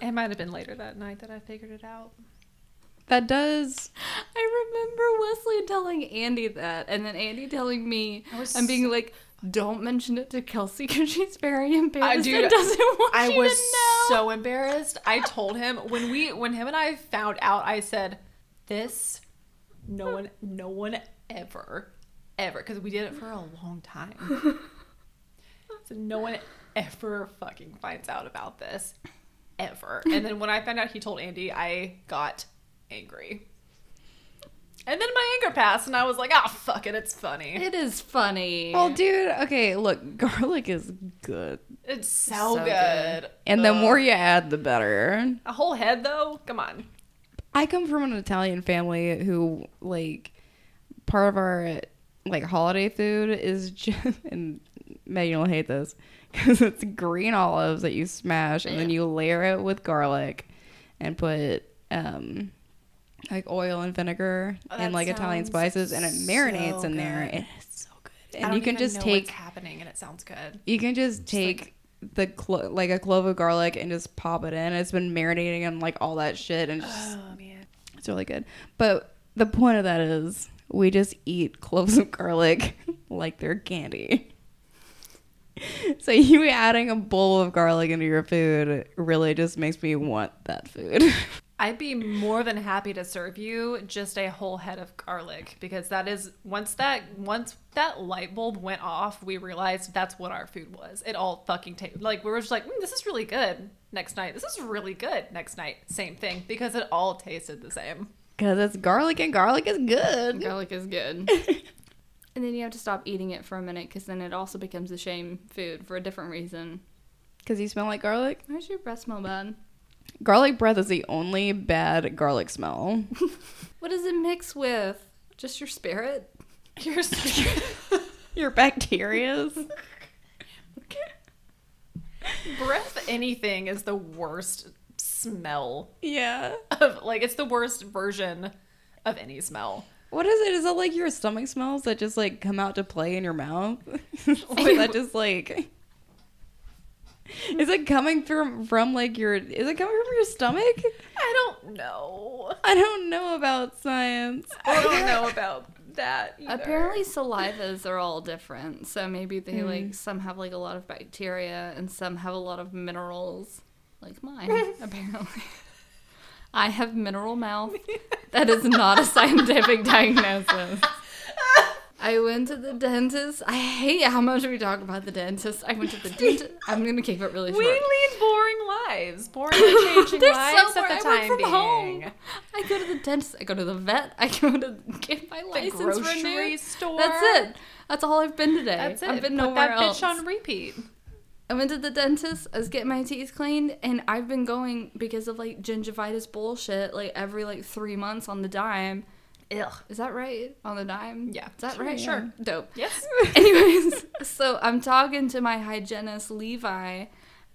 It might have been later that night that I figured it out. That does. I remember Wesley telling Andy that, and then Andy telling me, I was and being like, "Don't mention it to Kelsey because she's very embarrassed dude, and doesn't want I was to know." so embarrassed. I told him when we when him and I found out, I said, This no one no one ever ever because we did it for a long time. so no one ever fucking finds out about this. Ever. And then when I found out he told Andy, I got angry. And then my anger passed and I was like, ah fuck it, it's funny. It is funny. Well, dude, okay, look, garlic is good. It's so, So good. good. And the more you add, the better. a whole head though? Come on. I come from an Italian family who, like, part of our, like, holiday food is just, and Meagan will hate this, because it's green olives that you smash, and then you layer it with garlic and put, um, like oil and vinegar Oh, and like Italian spices, and it marinates so in there. and It's so good. And you can just take what's happening, and it sounds good. You can just take the clo- like a clove of garlic and just pop it in. It's been marinating and like all that shit, and just, Oh man, it's really good. But the point of that is, we just eat cloves of garlic like they're candy. so you adding a bowl of garlic into your food really just makes me want that food. I'd be more than happy to serve you just a whole head of garlic because that is once that once that light bulb went off, we realized that's what our food was. It all fucking tasted like we were just like, mm, this is really good. Next night, this is really good. Next night, same thing because it all tasted the same. Because it's garlic and garlic is good. garlic is good. and then you have to stop eating it for a minute because then it also becomes a shame food for a different reason. Because you smell like garlic? Why does your breath smell bad? Garlic breath is the only bad garlic smell. What does it mix with? Just your spirit? You're so- Your bacterias. breath anything is the worst smell yeah. of like it's the worst version of any smell. What is it? Is it like your stomach smells that just like come out to play in your mouth? Is that just like Is it coming from from like your is it coming from your stomach? I don't know. I don't know about science. I don't know about that. Either. Apparently salivas are all different. So maybe they hmm. like some have like a lot of bacteria and some have a lot of minerals. Like mine, apparently. I have mineral mouth. That is not a scientific diagnosis. I went to the dentist. I hate how much we talk about the dentist. I went to the dentist. I'm gonna keep it really short. we lead boring lives, boring changing lives somewhere at the I time from being. home. I go to the dentist. I go to the vet. I go to get my The license grocery renewed. store. That's it. That's all I've been today. That's it. I've been Put nowhere that else. bitch on repeat. I went to the dentist. I was getting my teeth cleaned, and I've been going because of like gingivitis bullshit, like every like three months on the dime. Ugh. Is that right? On the dime? Yeah. Is that Sure, right? sure. Dope. Yes. Anyways, so I'm talking to my hygienist Levi,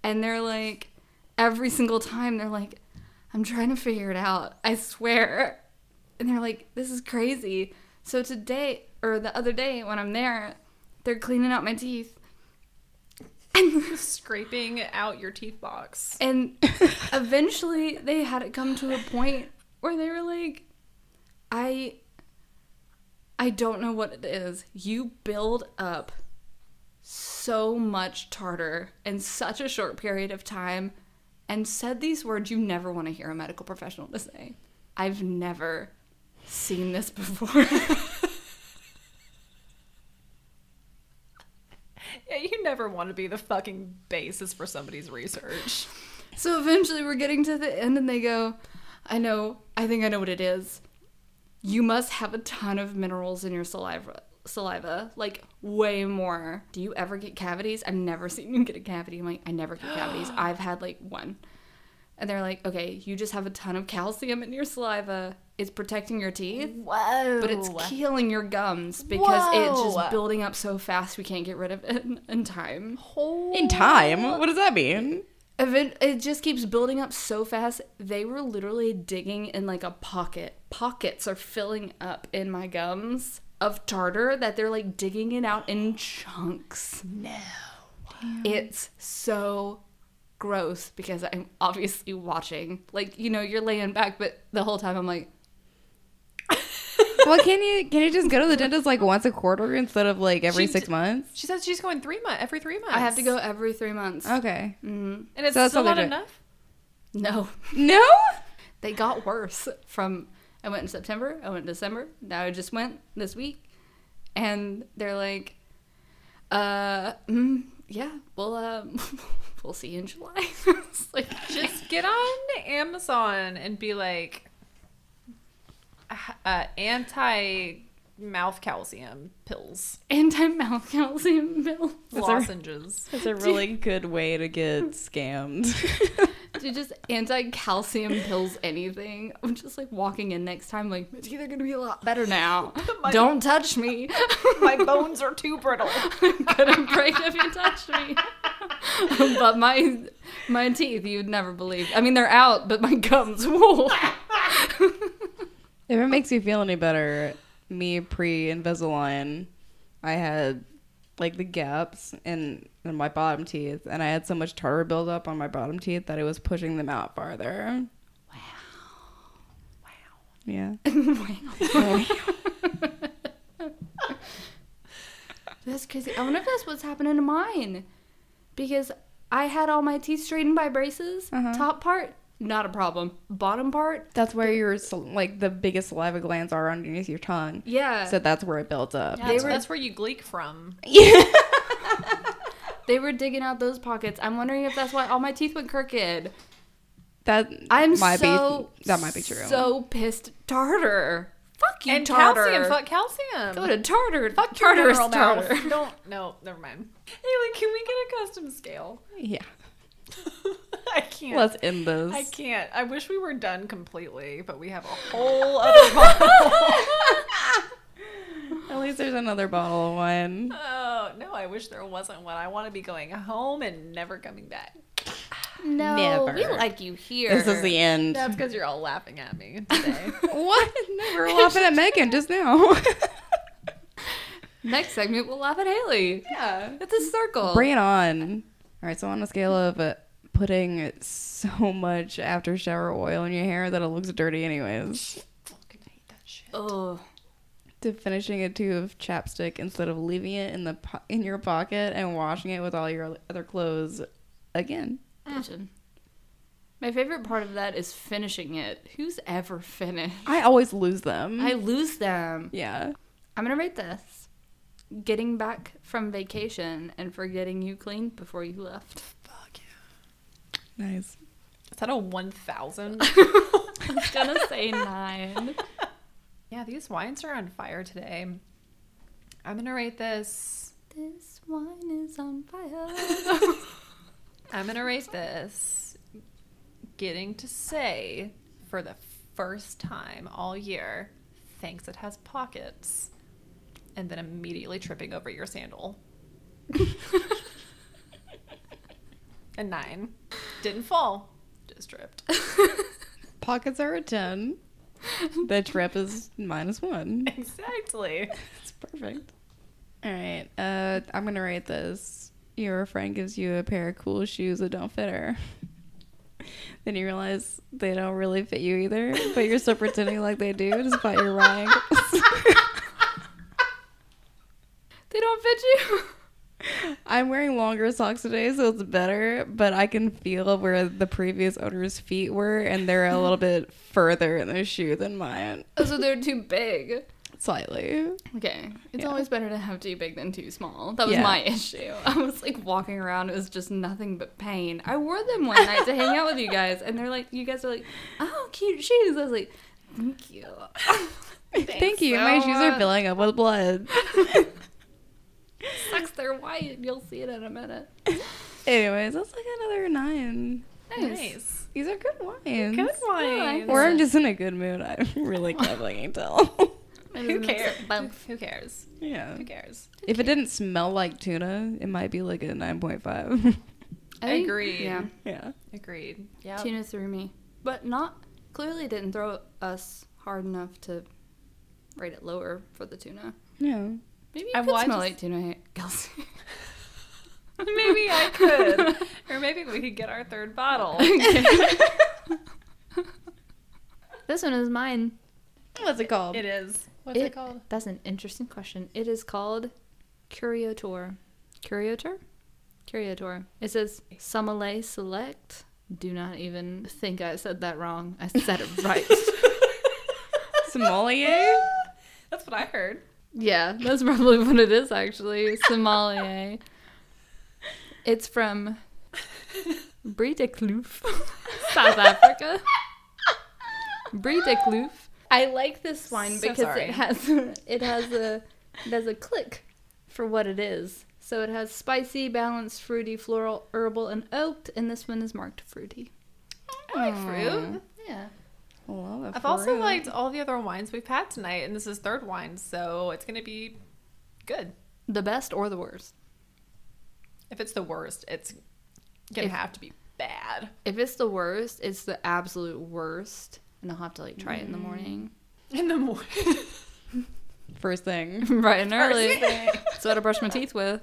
and they're like, every single time they're like, I'm trying to figure it out. I swear. And they're like, this is crazy. So today, or the other day when I'm there, they're cleaning out my teeth. And Scraping out your teeth box. And eventually they had it come to a point where they were like, I I don't know what it is. You build up so much tartar in such a short period of time and said these words you never want to hear a medical professional to say. I've never seen this before. Yeah, you never want to be the fucking basis for somebody's research. So eventually we're getting to the end and they go, I know, I think I know what it is. You must have a ton of minerals in your saliva. Saliva, like way more. Do you ever get cavities? I've never seen you get a cavity. I'm like, I never get cavities. I've had like one. And they're like, okay, you just have a ton of calcium in your saliva. It's protecting your teeth, Whoa. but it's killing your gums because it's just building up so fast we can't get rid of it in, in time. In time? What does that mean? It just keeps building up so fast. They were literally digging in like a pocket. Pockets are filling up in my gums of tartar that they're like digging it out in chunks. No. It's so gross because I'm obviously watching. Like, you know, you're laying back, but the whole time I'm like, well, can you can you just go to the dentist like once a quarter instead of like every She six months? She says she's going three months every three months. I have to go every three months. Okay. Mhm. and it's So that's still not doing. enough. No. No. they got worse from I went in September, I went in December, now I just went this week. And they're like, uh, mm, yeah, we'll uh, we'll see you in July. Like, Just get on Amazon and be like, uh, anti mouth calcium pills, anti-mouth calcium pill. lozenges. It's a really good way to get scammed. to just anti-calcium pills anything. I'm just like walking in next time like, it's either gonna be a lot better now. My- Don't touch me. My bones are too brittle. I'm gonna break if you touch me. but my my teeth, you'd never believe. I mean, they're out, but my gums, whoa. If it makes you feel any better, me pre Invisalign, I had like the gaps in, in my bottom teeth, and I had so much tartar buildup on my bottom teeth that it was pushing them out farther. Wow. Wow. Yeah. That's crazy. I wonder if that's what's happening to mine. Because I had all my teeth straightened by braces. Uh-huh. Top part, not a problem. Bottom part, That's where your like the biggest saliva glands are underneath your tongue. yeah. So that's where it builds up. Yeah, They that's, were- that's where you gleek from. Yeah. they were digging out those pockets. I'm wondering if that's why all my teeth went crooked. That I'm might so be that might be true. So pissed. Tartar. Fuck you, And tartar. calcium. Fuck calcium. Go to tartar. Fuck your tartar's mouth. tartar. Don't. No, never mind. Haley, can we get a custom scale? yeah. I can't. Let's end this. I can't. I wish we were done completely, but we have a whole other bottle. At least there's another bottle of wine. oh no! I wish there wasn't one. I want to be going home and never coming back. No, Never. we like you here. This is the end. That's because you're all laughing at me today. what? No, we are laughing at Meagan just now. Next segment, we'll laugh at Haley. yeah. It's a circle. Bring it on. All right, so on a scale of uh, putting so much after shower oil in your hair that it looks dirty anyways, Fucking hate that shit. Oh, to finishing a tube of chapstick instead of leaving it in the po- in your pocket and washing it with all your other clothes again. Mm. imagine. My favorite part of that is finishing it. Who's ever finished? I always lose them. I lose them. yeah. I'm gonna rate this. Getting back from vacation and forgetting you cleaned before you left. Fuck yeah. Nice. Is that a one thousand? I was gonna say nine. yeah, these wines are on fire today. I'm gonna rate this. This wine is on fire. I'm gonna rate this. Getting to say for the first time all year, thanks it has pockets, and then immediately tripping over your sandal. a nine. Didn't fall, just tripped. Pockets are a 10. the trip is minus one. exactly. It's perfect. All right. Uh, I'm going to rate this. Your friend gives you a pair of cool shoes that don't fit her. then you realize they don't really fit you either, but you're still pretending like they do despite your ankles. they don't fit you. I'm wearing longer socks today, so it's better, but I can feel where the previous owner's feet were, and they're a little bit further in the shoe than mine. Oh, so they're too big. Slightly. Okay. It's Yeah. always better to have too big than too small. That was Yeah. my issue. I was like walking around, it was just nothing but pain. I wore them one night to hang out with you guys, and they're like, you guys are like, oh, cute shoes. I was like, thank you. Thank you. so My shoes are filling up with blood. Sucks they're white. You'll see it in a minute. Anyways, that's like another nine. Nice. These are good wines. Good wines. wine. Or I'm just in a good mood. I really can't fucking tell. Who cares? Who cares? yeah. Who cares? If it didn't smell like tuna, it might be like a 9.5. think- Agreed. Yeah. yeah. Agreed. Yeah. Tuna threw me. But not, clearly didn't throw us hard enough to rate it lower for the tuna. Yeah. Maybe you I could wanted smell to like tuna, Kelsey. maybe I could. or maybe we could get our third bottle. this one is mine. What's it called? It is. What's it, called? That's an interesting question. It is called Curiotor. Curiotor? Curiotor. It says Sommelier Select. Do not even think I said that wrong. I said it right. Sommelier? That's what I heard. Yeah, that's probably what it is actually. Sommelier. It's from Breedekloof, South Africa. Breedekloof. I like this wine So because sorry. it has it has a it has a click for what it is. So it has spicy, balanced, fruity, floral, herbal, and oaked, and this one is marked fruity. I like fruit. Yeah. Love a I've also fruit. liked all the other wines we've had tonight, and this is third wine, so it's gonna be good. The best or the worst. If it's the worst, it's gonna If- have to be bad. If it's the worst, it's the absolute worst, and I'll have to like try it in the mm-hmm. morning. In the morning. First thing. right and early. That's what I brush my teeth with.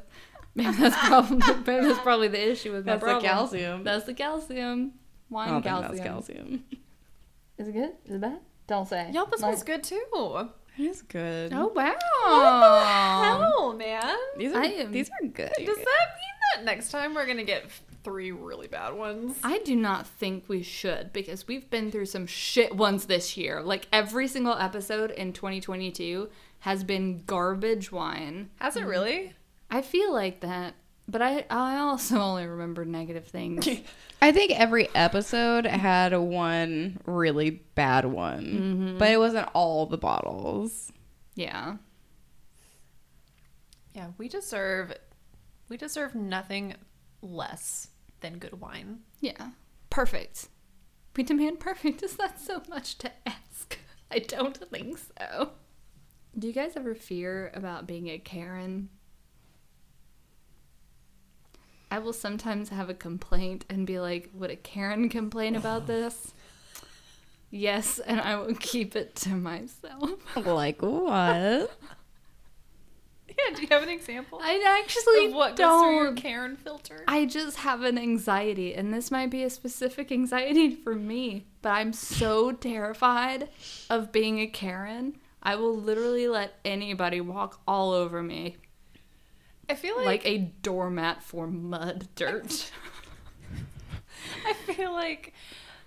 Maybe that's probably maybe that's probably the issue with my That's the problem. calcium. That's the calcium. I Wine don't think calcium. that's calcium. Is it good? Is it bad? Don't say. Y'all, this Like- one's good too. It is good. Oh wow! What the Hell, man. These are I am- these are good. Does that mean that next time we're gonna get three really bad ones? I do not think we should because we've been through some shit ones this year. Like every single episode in 2022 has been garbage wine. Has it really? I feel like that, but I I also only remember negative things. I think every episode had one really bad one, mm-hmm. but it wasn't all the bottles. yeah. Yeah, we deserve we deserve nothing less than good wine. Yeah. perfect. We demand perfect. Is that so much to ask? I don't think so. Do you guys ever fear about being a Karen? I will sometimes have a complaint and be like, would a Karen complain about oh. this? Yes, and I will keep it to myself. Like what? Yeah, do you have an example I actually of what goes through your don't. Karen filter? I just have an anxiety, and this might be a specific anxiety for me, but I'm so terrified of being a Karen. I will literally let anybody walk all over me I feel like, like a doormat for mud dirt. I feel like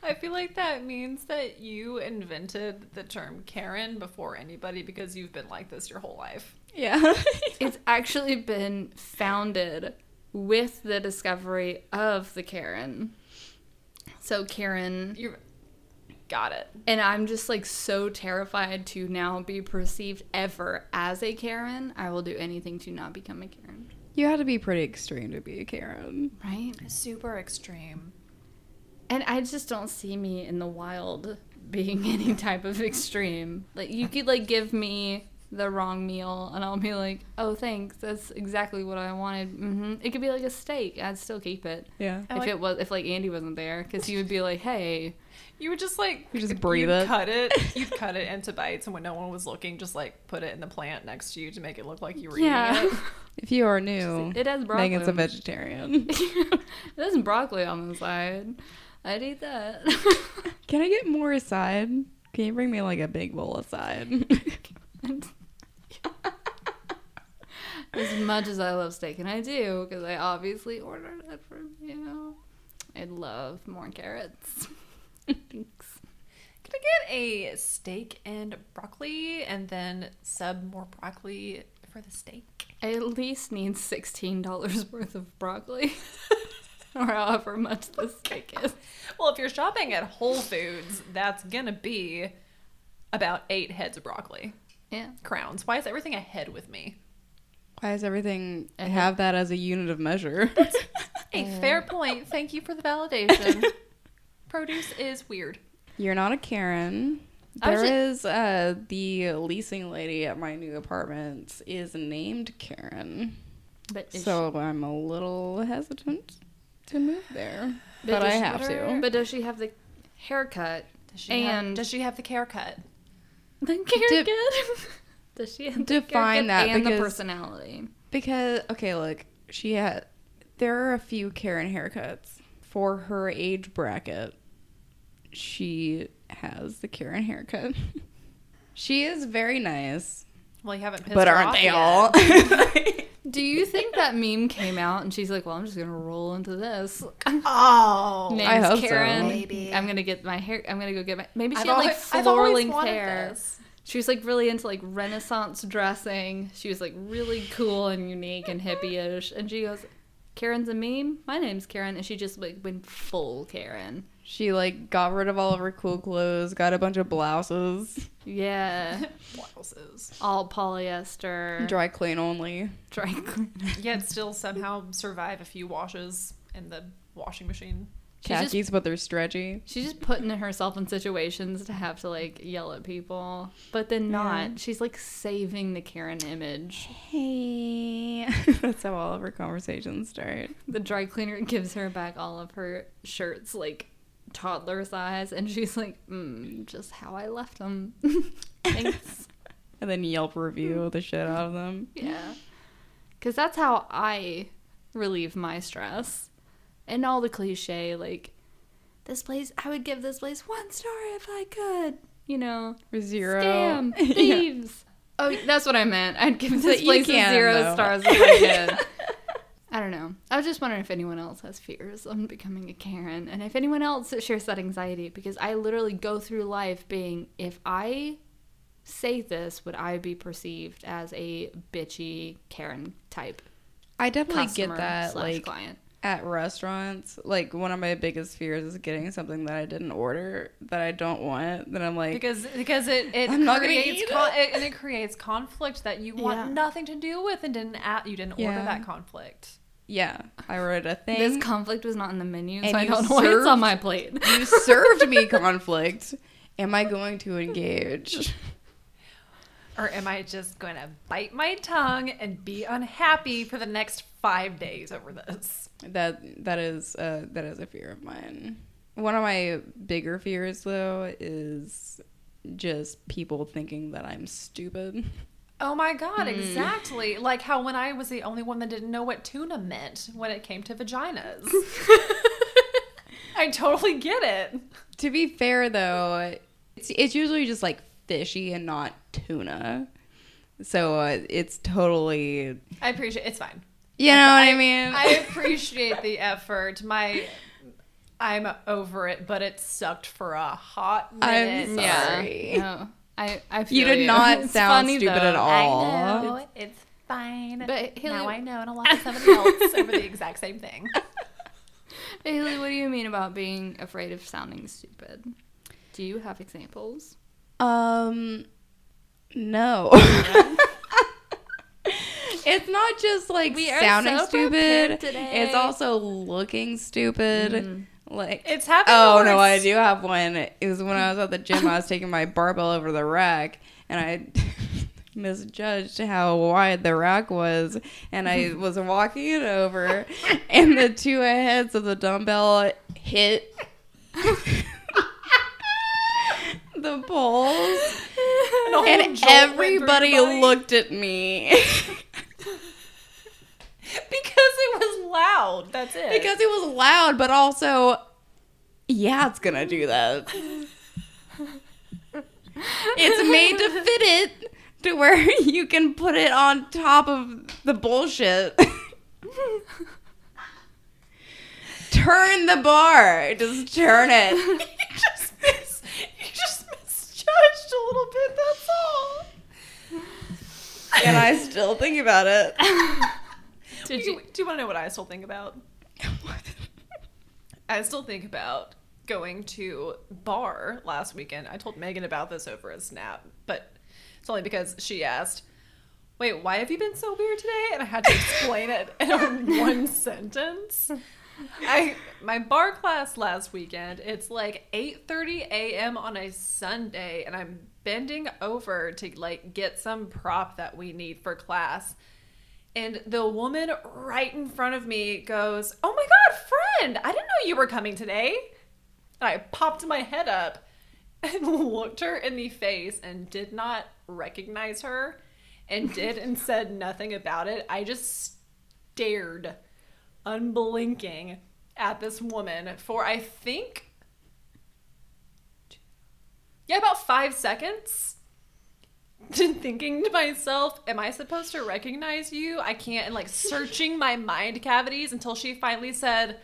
I feel like that means that you invented the term Karen before anybody because you've been like this your whole life. Yeah. it's actually been founded with the discovery of the Karen. So, Karen You got it. And I'm just like so terrified to now be perceived ever as a Karen. I will do anything to not become a Karen. you had to be pretty extreme to be a Karen. Right? Super extreme. And I just don't see me in the wild being any type of extreme. Like you could like give me the wrong meal and I'll be like, "Oh, thanks. That's exactly what I wanted." Mm-hmm. It could be like a steak. I'd still keep it. Yeah. If like- it was if like Andy wasn't there cuz he would be like, "Hey, You would just like You just breathe you'd it. cut it. You'd cut it into bites, and when no one was looking, just like put it in the plant next to you to make it look like you were yeah." eating it. If you are new, it has broccoli. Meagan's a on- vegetarian. There's broccoli on the side. I'd eat that. Can I get more aside? Can you bring me like a big bowl aside? as much as I love steak, and I do, because I obviously ordered it from you. I'd love more carrots. Thanks. Could I get a steak and broccoli, and then sub more broccoli for the steak? I at least need $16 worth of broccoli. or however much the steak is. Well, if you're shopping at Whole Foods, that's gonna be about eight heads of broccoli. Yeah. Crowns. Why is everything a head with me? Why is everything Uh-huh. have that as a unit of measure? A fair point. Thank you for the validation. Produce is weird. You're not a Karen. I was There ju- is uh the leasing lady at my new apartment is named Karen. But is So I'm a little hesitant to move there. But But, does I she- have she, to. but does she have the haircut? Does she have, And- does she have the haircut? The haircut? does she have the Define haircut that, and the personality? Because okay, look, she had there are a few Karen haircuts for her age bracket. She has the Karen haircut. she is very nice, Well, you haven't pissed off but her aren't off they yet. all? Do you think that meme came out and she's like, "Well, I'm just gonna roll into this." Oh, Name's I hope so. Karen. Maybe. I'm gonna get my hair. I'm gonna go get my. Maybe she I've had like always- I've floor always length wanted hair. this. She was like really into like Renaissance dressing. She was like really cool and unique and hippie-ish. And she goes, "Karen's a meme. My name's Karen." And she just like went full Karen. she like got rid of all of her cool clothes, got a bunch of blouses, Yeah, Blouses. all polyester, dry clean only. dry clean. Yet still somehow survive a few washes in the washing machine. She's just- Khakis, but they're stretchy. She's just putting herself in situations to have to like yell at people, but then not. She's like saving the Karen image. Hey, that's how all of her conversations start. The dry cleaner gives her back all of her shirts, like toddler size, and she's like, mm, just how I left them. Thanks. And then Yelp review the shit out of them. yeah. Because that's how I relieve my stress. And all the cliche, like, this place, I would give this place one star if I could. You know, Zero. scam, Yeah. thieves. Oh, that's what I meant. I'd give this place can, zero though. stars if I could. I don't know. I was just wondering if anyone else has fears on becoming a Karen and if anyone else shares that anxiety because I literally go through life being if I say this, would I be perceived as a bitchy Karen type I definitely get that. slash Like client? At restaurants, like one of my biggest fears is getting something that I didn't order that I don't want. Then I'm like, Because because it it I'm creates eat con- it. and it creates conflict that you want Yeah. nothing to do with and didn't a- you didn't order that conflict. yeah, I wrote a thing. This conflict was not in the menu, so I you don't know why it's on my plate. you served me conflict. Am I going to engage? Or am I just going to bite my tongue and be unhappy for the next five days over this? That that is uh, that is a fear of mine. One of my bigger fears, though, is just people thinking that I'm stupid. Oh my god, exactly. Like how when I was the only one that didn't know what tuna meant when it came to vaginas. I totally get it. To be fair, though, it's it's usually just like fishy and not tuna. So uh, it's totally, I appreciate it's fine. you know what I mean. I appreciate the effort. My I'm over it, but it sucked for a hot I'm minute. sorry. No, I, I feel you did not It's sound funny, stupid though. at all. I know it's fine. But Haley- now I know, and I'll laugh at somebody else over the exact same thing. Haley, what do you mean about being afraid of sounding stupid? Do you have examples? Um, no. it's not just like We sounding so stupid. today. It's also looking stupid. Mm-hmm. Like It's happening. Oh no, I do have one. It was when I was at the gym. I was taking my barbell over the rack, and I misjudged how wide the rack was, and I was walking it over, and the two heads of the dumbbell hit And, and jolt went through everybody looked at me because it was loud. That's it. because it was loud, but also, yeah, it's gonna do that. it's made to fit it to where you can put it on top of the bullshit. turn the bar. Just turn it. Misjudged a little bit. That's all. and I still think about it. Did Do you? you, do you want to know what I still think about? I still think about going to barre last weekend. I told Meagan about this over a snap, but it's only because she asked, "Wait, why have you been so weird today?" And I had to explain it in one sentence. I my barre class last weekend. It's like 8:30 a.m. on a Sunday, and I'm bending over to like get some prop that we need for class. And the woman right in front of me goes, Oh my God, friend, I didn't know you were coming today. And I popped my head up and looked her in the face and did not recognize her and did and said nothing about it. I just stared, unblinking, at this woman for I think, yeah, about five seconds thinking to myself, am I supposed to recognize you? I can't, and like searching my mind cavities until she finally said,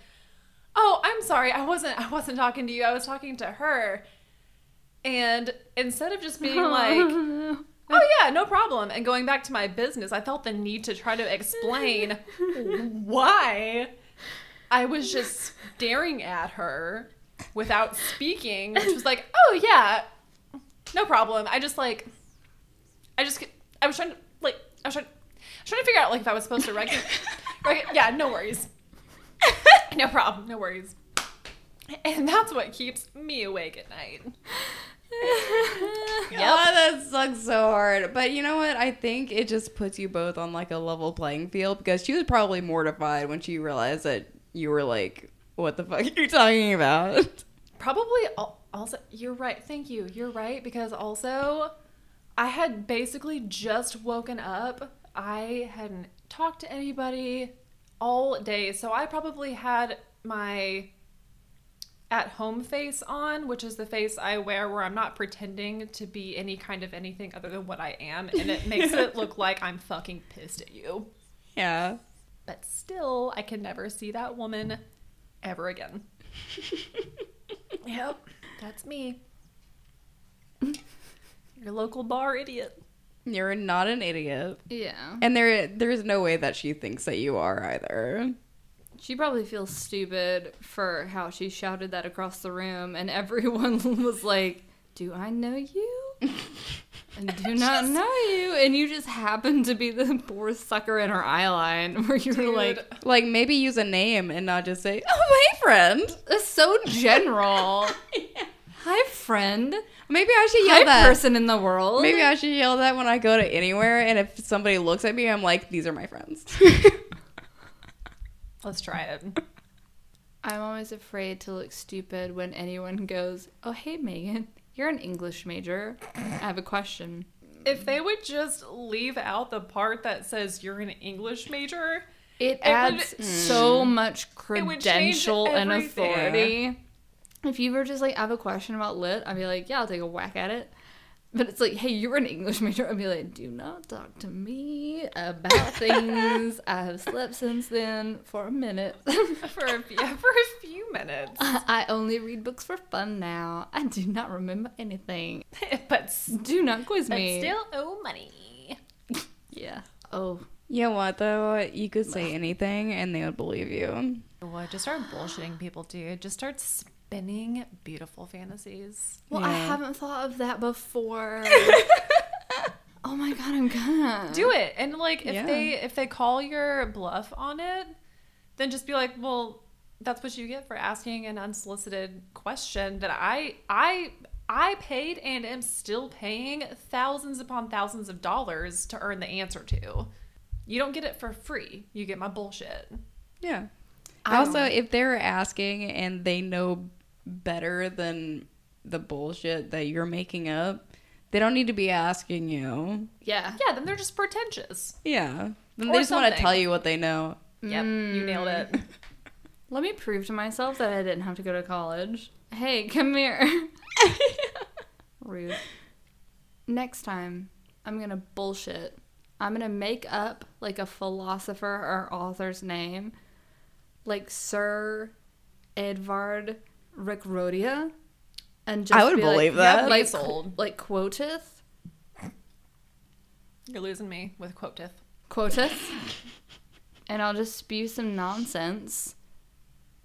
"Oh, I'm sorry. I wasn't I wasn't talking to you. I was talking to her." And instead of just being like, "Oh yeah, no problem," and going back to my business, I felt the need to try to explain why I was just staring at her without speaking, which was like, "Oh yeah, no problem." I just like I just I was trying to like I was trying, I was trying to figure out like if I was supposed to recognize. rec- yeah, no worries. no problem. No worries. And that's what keeps me awake at night. Yeah, that sucks so hard. But you know what? I think it just puts you both on like a level playing field because she was probably mortified when she realized that you were like, "What the fuck are you talking about?" Probably also you're right. Thank you. You're right because also I had basically just woken up. I hadn't talked to anybody all day, so I probably had my at home face on, which is the face I wear where I'm not pretending to be any kind of anything other than what I am, and it makes it look like I'm fucking pissed at you. Yeah. But still, I can never see that woman ever again. yep, that's me. Your local bar idiot. You're not an idiot. Yeah. And there there's no way that she thinks that you are either. She probably feels stupid for how she shouted that across the room, and everyone was like, Do I know you? and do not know you, and you just happen to be the poor sucker in her eye line, where you're Dude. like, Like maybe use a name and not just say, "Oh, hey, friend." that's so general. Hi, friend. Maybe I should yell Hi, that. person in the world. Maybe I should yell that when I go to anywhere, and if somebody looks at me, I'm like, "These are my friends." Let's try it. I'm always afraid to look stupid when anyone goes, "Oh, hey, Meagan, you're an English major. I have a question." If they would just leave out the part that says you're an English major, It would- adds so mm. much It credential and everything. authority. If you were just like, I have a question about lit, I'd be like, yeah, I'll take a whack at it. But it's like, hey, you're an English major. I'd be like, do not talk to me about things. I have slept since then for a minute. for a, yeah, for a few minutes. I only read books for fun now. I do not remember anything. but, Do not quiz but me. still owe money. yeah. Oh, you know what though? You could say anything, and they would believe you. What? Just start bullshitting people, dude. Just start spinning beautiful fantasies. well, I haven't thought of that before. oh my god, I'm gonna Do it, and like if Yeah. they if they call your bluff on it, then just be like, well, that's what you get for asking an unsolicited question that I I I paid and am still paying thousands upon thousands of dollars to earn the answer to. You don't get it for free. You get my bullshit. Yeah. I also, if they're asking and they know better than the bullshit that you're making up, they don't need to be asking you. Yeah. Yeah, then they're just pretentious. Yeah. Then Or they just want to tell you what they know. Yep, you nailed it. Mm. Let me prove to myself that I didn't have to go to college. Hey, come here. Rude. Next time, I'm gonna bullshit. I'm gonna make up like a philosopher or author's name, like Sir Edvard Rickrodia, and just I would be like- believe that. like Be sold. like quoteth, You're losing me with quoteth. quoteth, and I'll just spew some nonsense,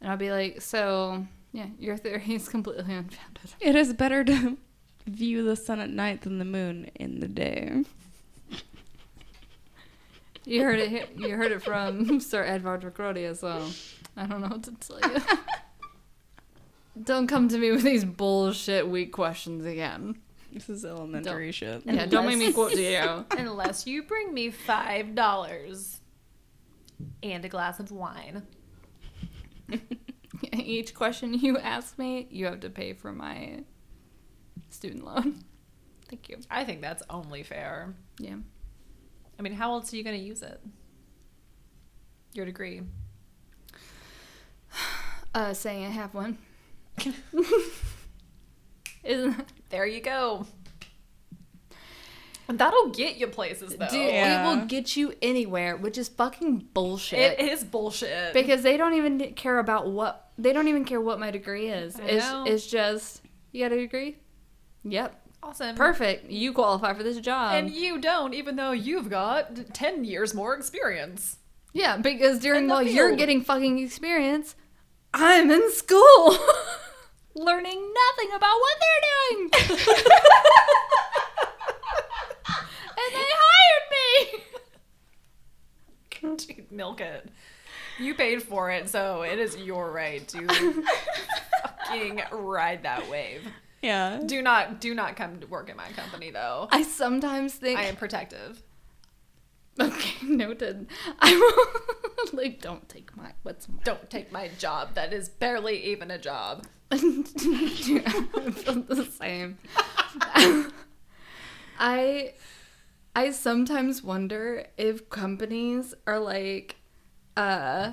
and I'll be like, so yeah, your theory is completely unfounded. It is better to view the sun at night than the moon in the day. You heard it. You heard it from Sir Edvard Rickrodia, so I don't know what to tell you. don't come to me with these bullshit weak questions again. This is elementary shit. Yeah, don't make me quote to you. Unless you bring me five dollars and a glass of wine. Each question you ask me, you have to pay for my student loan. Thank you. I think that's only fair. Yeah. I mean, how else are you going to use it? Your degree. Uh, saying I have one. Isn't There you go. That'll get you places, though. dude? Yeah. It will get you anywhere, which is fucking bullshit. It is bullshit. because they don't even care about what they don't even care what my degree is. I It's know. it's just you got a degree. Yep, awesome. perfect. You qualify for this job. And you don't, even though you've got 10 years more experience. yeah, because during In the while you're getting fucking experience, I'm in school, learning nothing about what they're doing. and they hired me. Dude, milk it. You paid for it, so it is your right to fucking ride that wave. Yeah. Do not, do not come to work at my company, though. I sometimes think I am protective. Okay, noted. I will like don't take my what's my Don't take my job. That is barely even a job. I feel the same. I I sometimes wonder if companies are like uh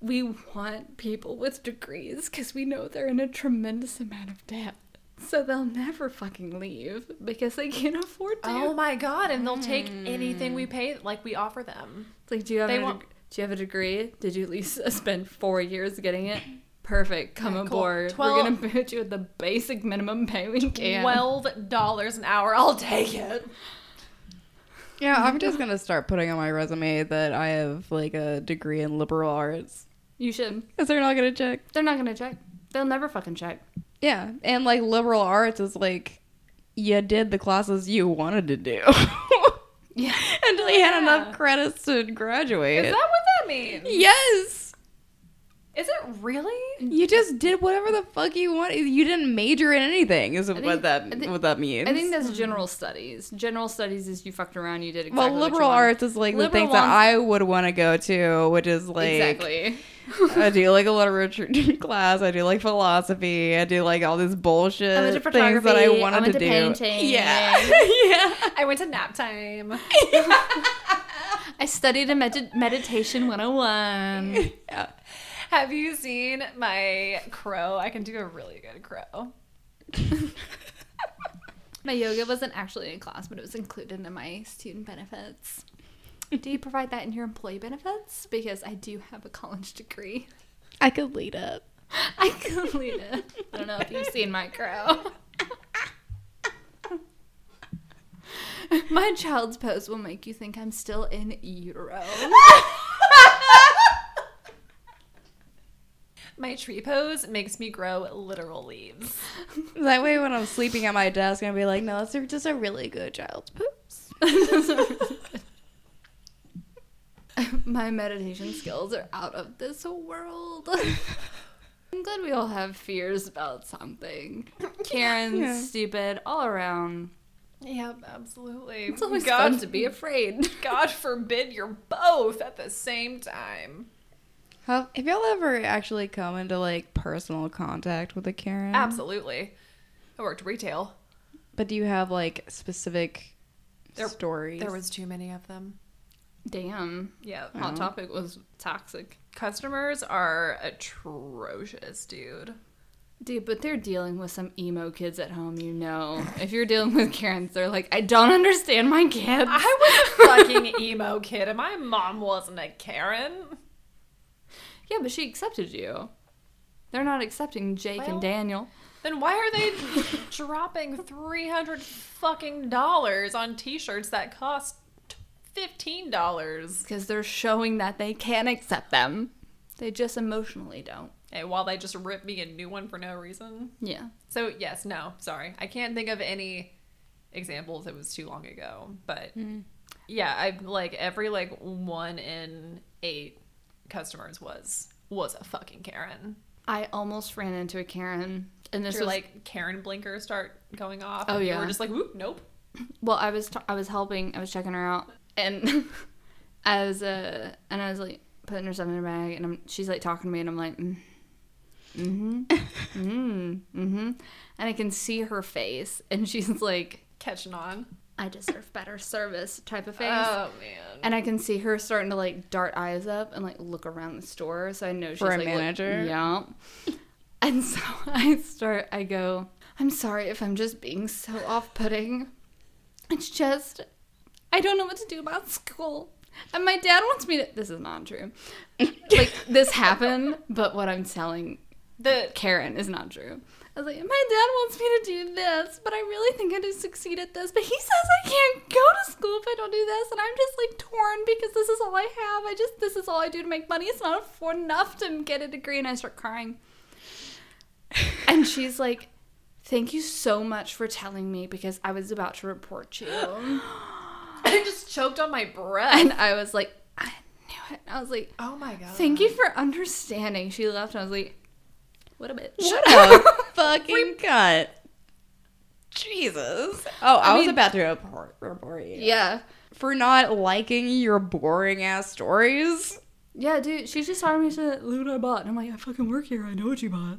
we want people with degrees because we know they're in a tremendous amount of debt. So they'll never fucking leave because they can't afford to. Oh my god! And they'll take anything we pay, like we offer them. It's like, do you have They a want- do you have a degree? Did you at least spend four years getting it? Perfect. Come Yeah, cool. aboard. Twelve- We're gonna put you at the basic minimum pay we can. Twelve dollars an hour. I'll take it. Yeah, I'm just gonna start putting on my resume that I have like a degree in liberal arts. you should. Because they're not gonna check. They're not gonna check. They'll never fucking check. Yeah, and like liberal arts is like you did the classes you wanted to do Yeah. until you had Yeah. enough credits to graduate. Is that what that means? yes. Is it really? You just did whatever the fuck you wanted. You didn't major in anything. Is think- what that think- what that means? I think that's general studies. General studies is you fucked around, you did exactly well, liberal arts is like the Liberal things that I would want to go to, which is like exactly. I do like a lot of literature class. I do like philosophy. I do like all this bullshit I went to things that I photography, I wanted went to to do. painting. Yeah, yeah. I went to nap time. I studied a med- meditation 101. yeah. Have you seen my crow? I can do a really good crow. My yoga wasn't actually in class, but it was included in my student benefits. Do you provide that in your employee benefits? Because I do have a college degree. I could lead it. I can lead it. I don't know if you've seen my crow. My child's pose will make you think I'm still in utero. My tree pose makes me grow literal leaves. That way, when I'm sleeping at my desk, I'll be like, "No, that's just a really good child's pose." My meditation skills are out of this world. I'm glad we all have fears about something. Karen's Yeah. stupid all around. Yep, absolutely. It's always God, fun to be afraid. God forbid you're both at the same time. Have, have y'all ever actually come into like personal contact with a Karen? Absolutely. I worked retail. But do you have like specific There- stories? There was too many of them. Damn. Yeah. Hot topic was toxic. Customers are atrocious, dude. Dude, but they're dealing with some emo kids at home, you know. If you're dealing with Karens, they're like, I don't understand my kids. I was a fucking emo kid and my mom wasn't a Karen. Yeah, but she accepted you. They're not accepting Jake Well- and Daniel. Then why are they dropping 300 fucking dollars on t-shirts that cost $15? Because they're showing that they can accept them. They just emotionally don't. And while they just rip me a new one for no reason. Yeah. So, yes, no, sorry. I can't think of any examples. It was too long ago. But mm. yeah, I've like every like one in eight customers was was a fucking Karen. I almost ran into a Karen. And this Your was like Karen blinkers start going off. Oh, and yeah. we're just like, whoop, nope. Well, I was t- I was helping. I was checking her out, and I was uh, and I was like putting her stuff in her bag, and I'm, she's like talking to me, and I'm like, mm, mm-hmm, mm, mm-hmm, and I can see her face, and she's like, Catching on. I deserve better service type of face. Oh man. and I can see her starting to like dart eyes up and like look around the store, so I know she's For a like, look- manager? yeah. And so I start. I go. I'm sorry if I'm just being so off-putting. It's just I don't know what to do about school, and my dad wants me to. This is not true. like this happened, but what I'm telling the Karen is not true. I was like, my dad wants me to do this, but I really think I do succeed at this. But he says I can't go to school if I don't do this, and I'm just like torn because this is all I have. I just this is all I do to make money. It's not enough to get a degree, and I start crying. And she's like, "Thank you so much for telling me because I was about to report you." I just choked on my breath. And I was like, "I knew it." I was like, oh my god. "Thank you for understanding." She left, and I was like, "What a bitch." What a fucking cunt. Jesus. Oh, I, was mean- about to report, report you. Yeah. For not liking your boring ass stories. Yeah, dude, she's just telling me to loot I bought. And I'm like, I fucking work here. I know what you bought.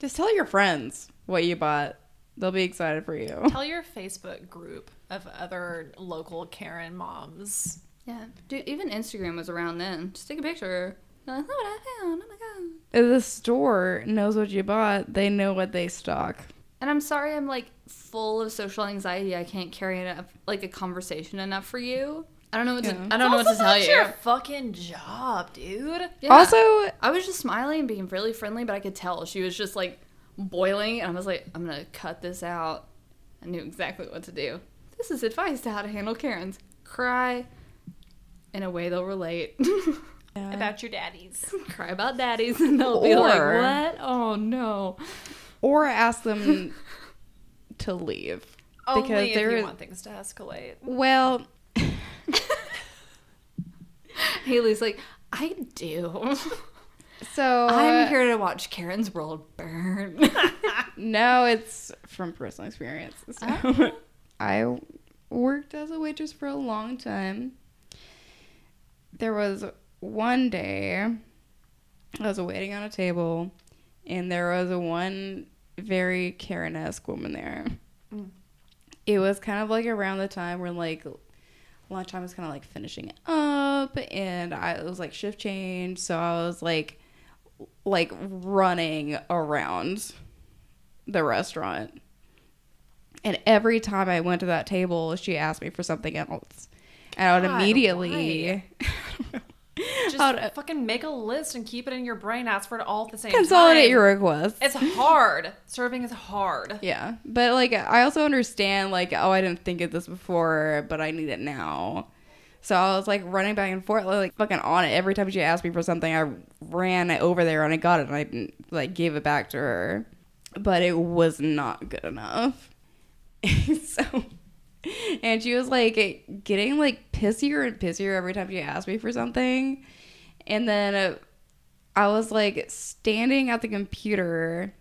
Just tell your friends what you bought. They'll be excited for you. Tell your Facebook group of other local Karen moms. Yeah. Dude, even Instagram was around then. Just take a picture. You're what I found. Oh my god. If the store knows what you bought, they know what they stock. And I'm sorry I'm like full of social anxiety. I can't carry enough like a conversation enough for you. I don't know what to Yeah. I don't know what to tell not you. your fucking job, dude. Yeah. Also, I was just smiling and being really friendly, but I could tell she was just like boiling and I was like, I'm gonna cut this out. I knew exactly what to do. This is advice to how to handle Karens. Cry in a way they'll relate. About your daddies. Cry about daddies and they'll be like, What? Oh no. or ask them to leave. Only because if there you is want things to escalate. well, Haley's like, I do. so I'm uh, here to watch Karen's world burn. No, it's from personal experience. So, oh. I worked as a waitress for a long time. There was one day I was waiting on a table, and there was a one very Karen-esque woman there. Mm. It was kind of like around the time where like lunchtime was kind of like finishing up, and I it was like shift change, so I was like like running around the restaurant. And every time I went to that table, she asked me for something else. And I would immediately Just to- fucking make a list and keep it in your brain. Ask for it all at the same time. consolidate time. your requests. It's hard. Serving is hard. yeah. But like I also understand like, oh I didn't think of this before, but I need it now. So I was like running back and forth, like fucking on it. Every time she asked me for something, I ran over there and I got it and I like gave it back to her. But it was not good enough. so and she was like getting like pissier and pissier every time she asked me for something. And then uh, I was like standing at the computer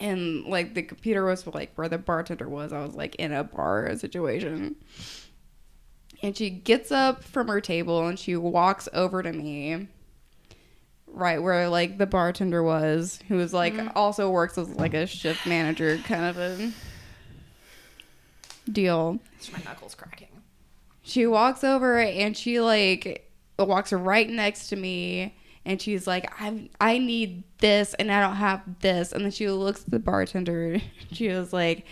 and like the computer was like where the bartender was. I was like in a bar situation. And she gets up from her table and she walks over to me right where like the bartender was who was like also works as like a shift manager kind of a deal. It's My knuckles cracking. she walks over and she like walks right next to me and she's like i i need this and i don't have this. And then she looks at the bartender she was like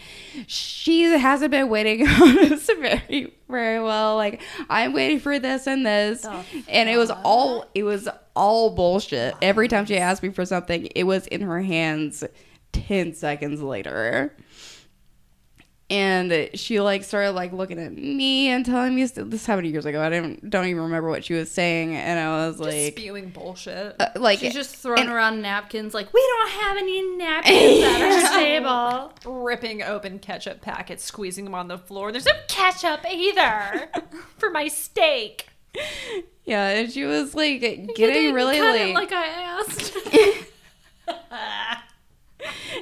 she hasn't been waiting on us very very well. Like i'm waiting for this and this. And it was all it was all bullshit. Every time she asked me for something it was in her hands 10 seconds later and she like started like looking at me and telling me this happened years ago. I didn't don't even remember what she was saying, and I was Just like, spewing bullshit. uh, like She's just throwing and- around napkins like, we don't have any napkins at our table. ripping open ketchup packets, squeezing them on the floor. There's no ketchup either for my steak. yeah, and she was like getting really like, like I asked.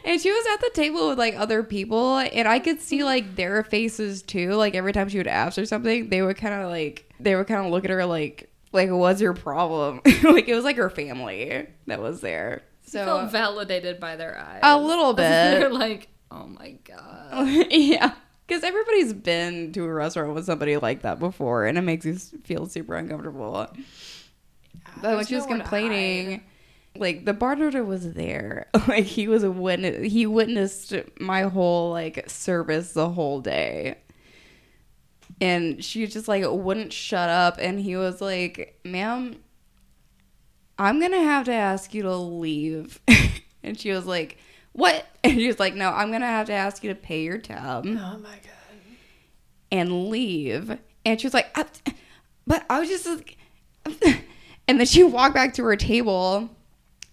and she was at the table with like other people, and I could see like their faces too. Like every time she would ask or something, they would kind of like they would kind of look at her like like what's your problem? like it was like her family that was there. So felt validated by their eyes. A little They're bit. like, oh my god. yeah. Because everybody's been to a restaurant with somebody like that before, and it makes you feel super uncomfortable. But when she was complaining. Like the bartender was there, like he was a witness. He witnessed my whole like service the whole day, and she just like wouldn't shut up. And he was like, "Ma'am, I'm gonna have to ask you to leave," and she was like. What? And she was like, No, I'm gonna have to ask you to pay your tab Oh my god. and leave. And she was like, "I- but I was just, like-" and then she walked back to her table,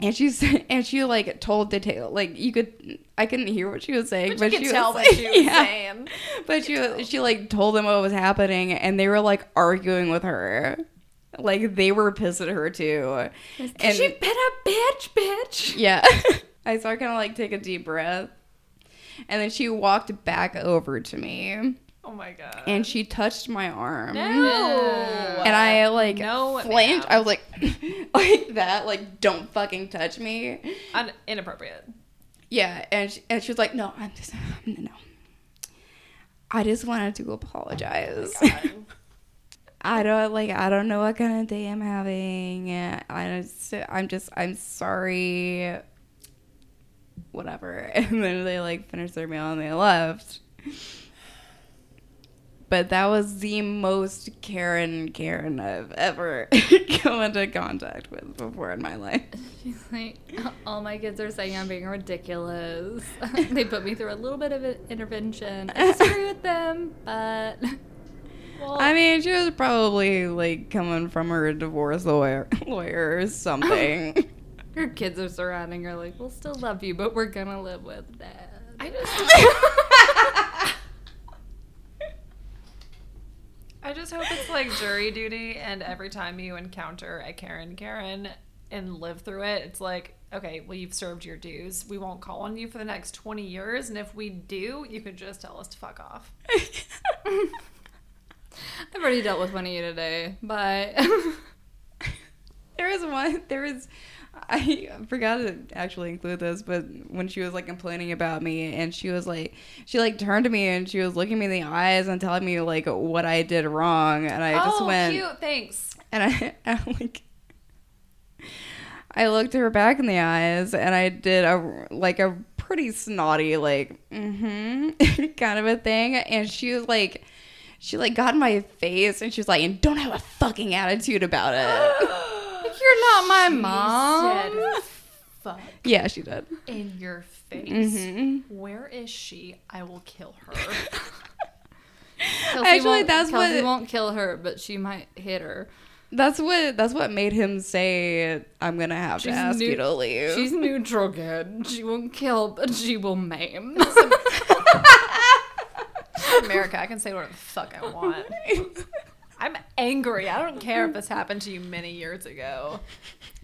and she's and she like told the table like you could I couldn't hear what she was saying, But, but, you she could tell was what she was yeah. saying. But she she like told them what was happening, and they were like arguing with her. Like they were pissed at her too. And she been a bitch, bitch. yeah. I saw her kind of like take a deep breath. And then she walked back over to me Oh my god. and she touched my arm. no. And I like No, flinched. I was like like that, like don't fucking touch me. Un- inappropriate. Yeah, and she, and she was like, "No, I'm just no. I just wanted to apologize. Oh I don't like I don't know what kind of day I'm having. I just I'm just I'm sorry. Whatever. And then they like finished their meal and they left. But that was the most Karen Karen I've ever come into contact with before in my life. She's like, all my kids are saying I'm being ridiculous. they put me through a little bit of an intervention. I disagree with them, but well, I mean, she was probably like coming from her divorce lawyer, lawyer or something. her kids are surrounding her like, we'll still love you, but we're gonna live with that. I just I just hope it's like jury duty, and every time you encounter a Karen Karen and live through it, it's like, okay, well, you've served your dues. We won't call on you for the next 20 years, and if we do, you can just tell us to fuck off. I've already dealt with one of you today. Bye. there is one. There was. I forgot to actually include this, but when she was like complaining about me, and she was like, she like turned to me and she was looking me in the eyes and telling me like what I did wrong, and I just oh, went, cute. Thanks. and I, I like, I looked her back in the eyes, and I did a like a pretty snotty like mm-hmm kind of a thing, and she was like. She like got in my face and she was like, "And don't have a fucking attitude about it." You're not my She mom. said, fuck yeah, she did. in your face. Mm-hmm. Where is she? I will kill her. Kelsey Actually, that's Kelsey what- won't kill her, but she might hit her. That's what that's what made him say I'm gonna have She's to ask you to leave. She's neutral good. She won't kill, but she will maim. America, I can say whatever the fuck I want. I'm angry. I don't care if this happened to you many years ago.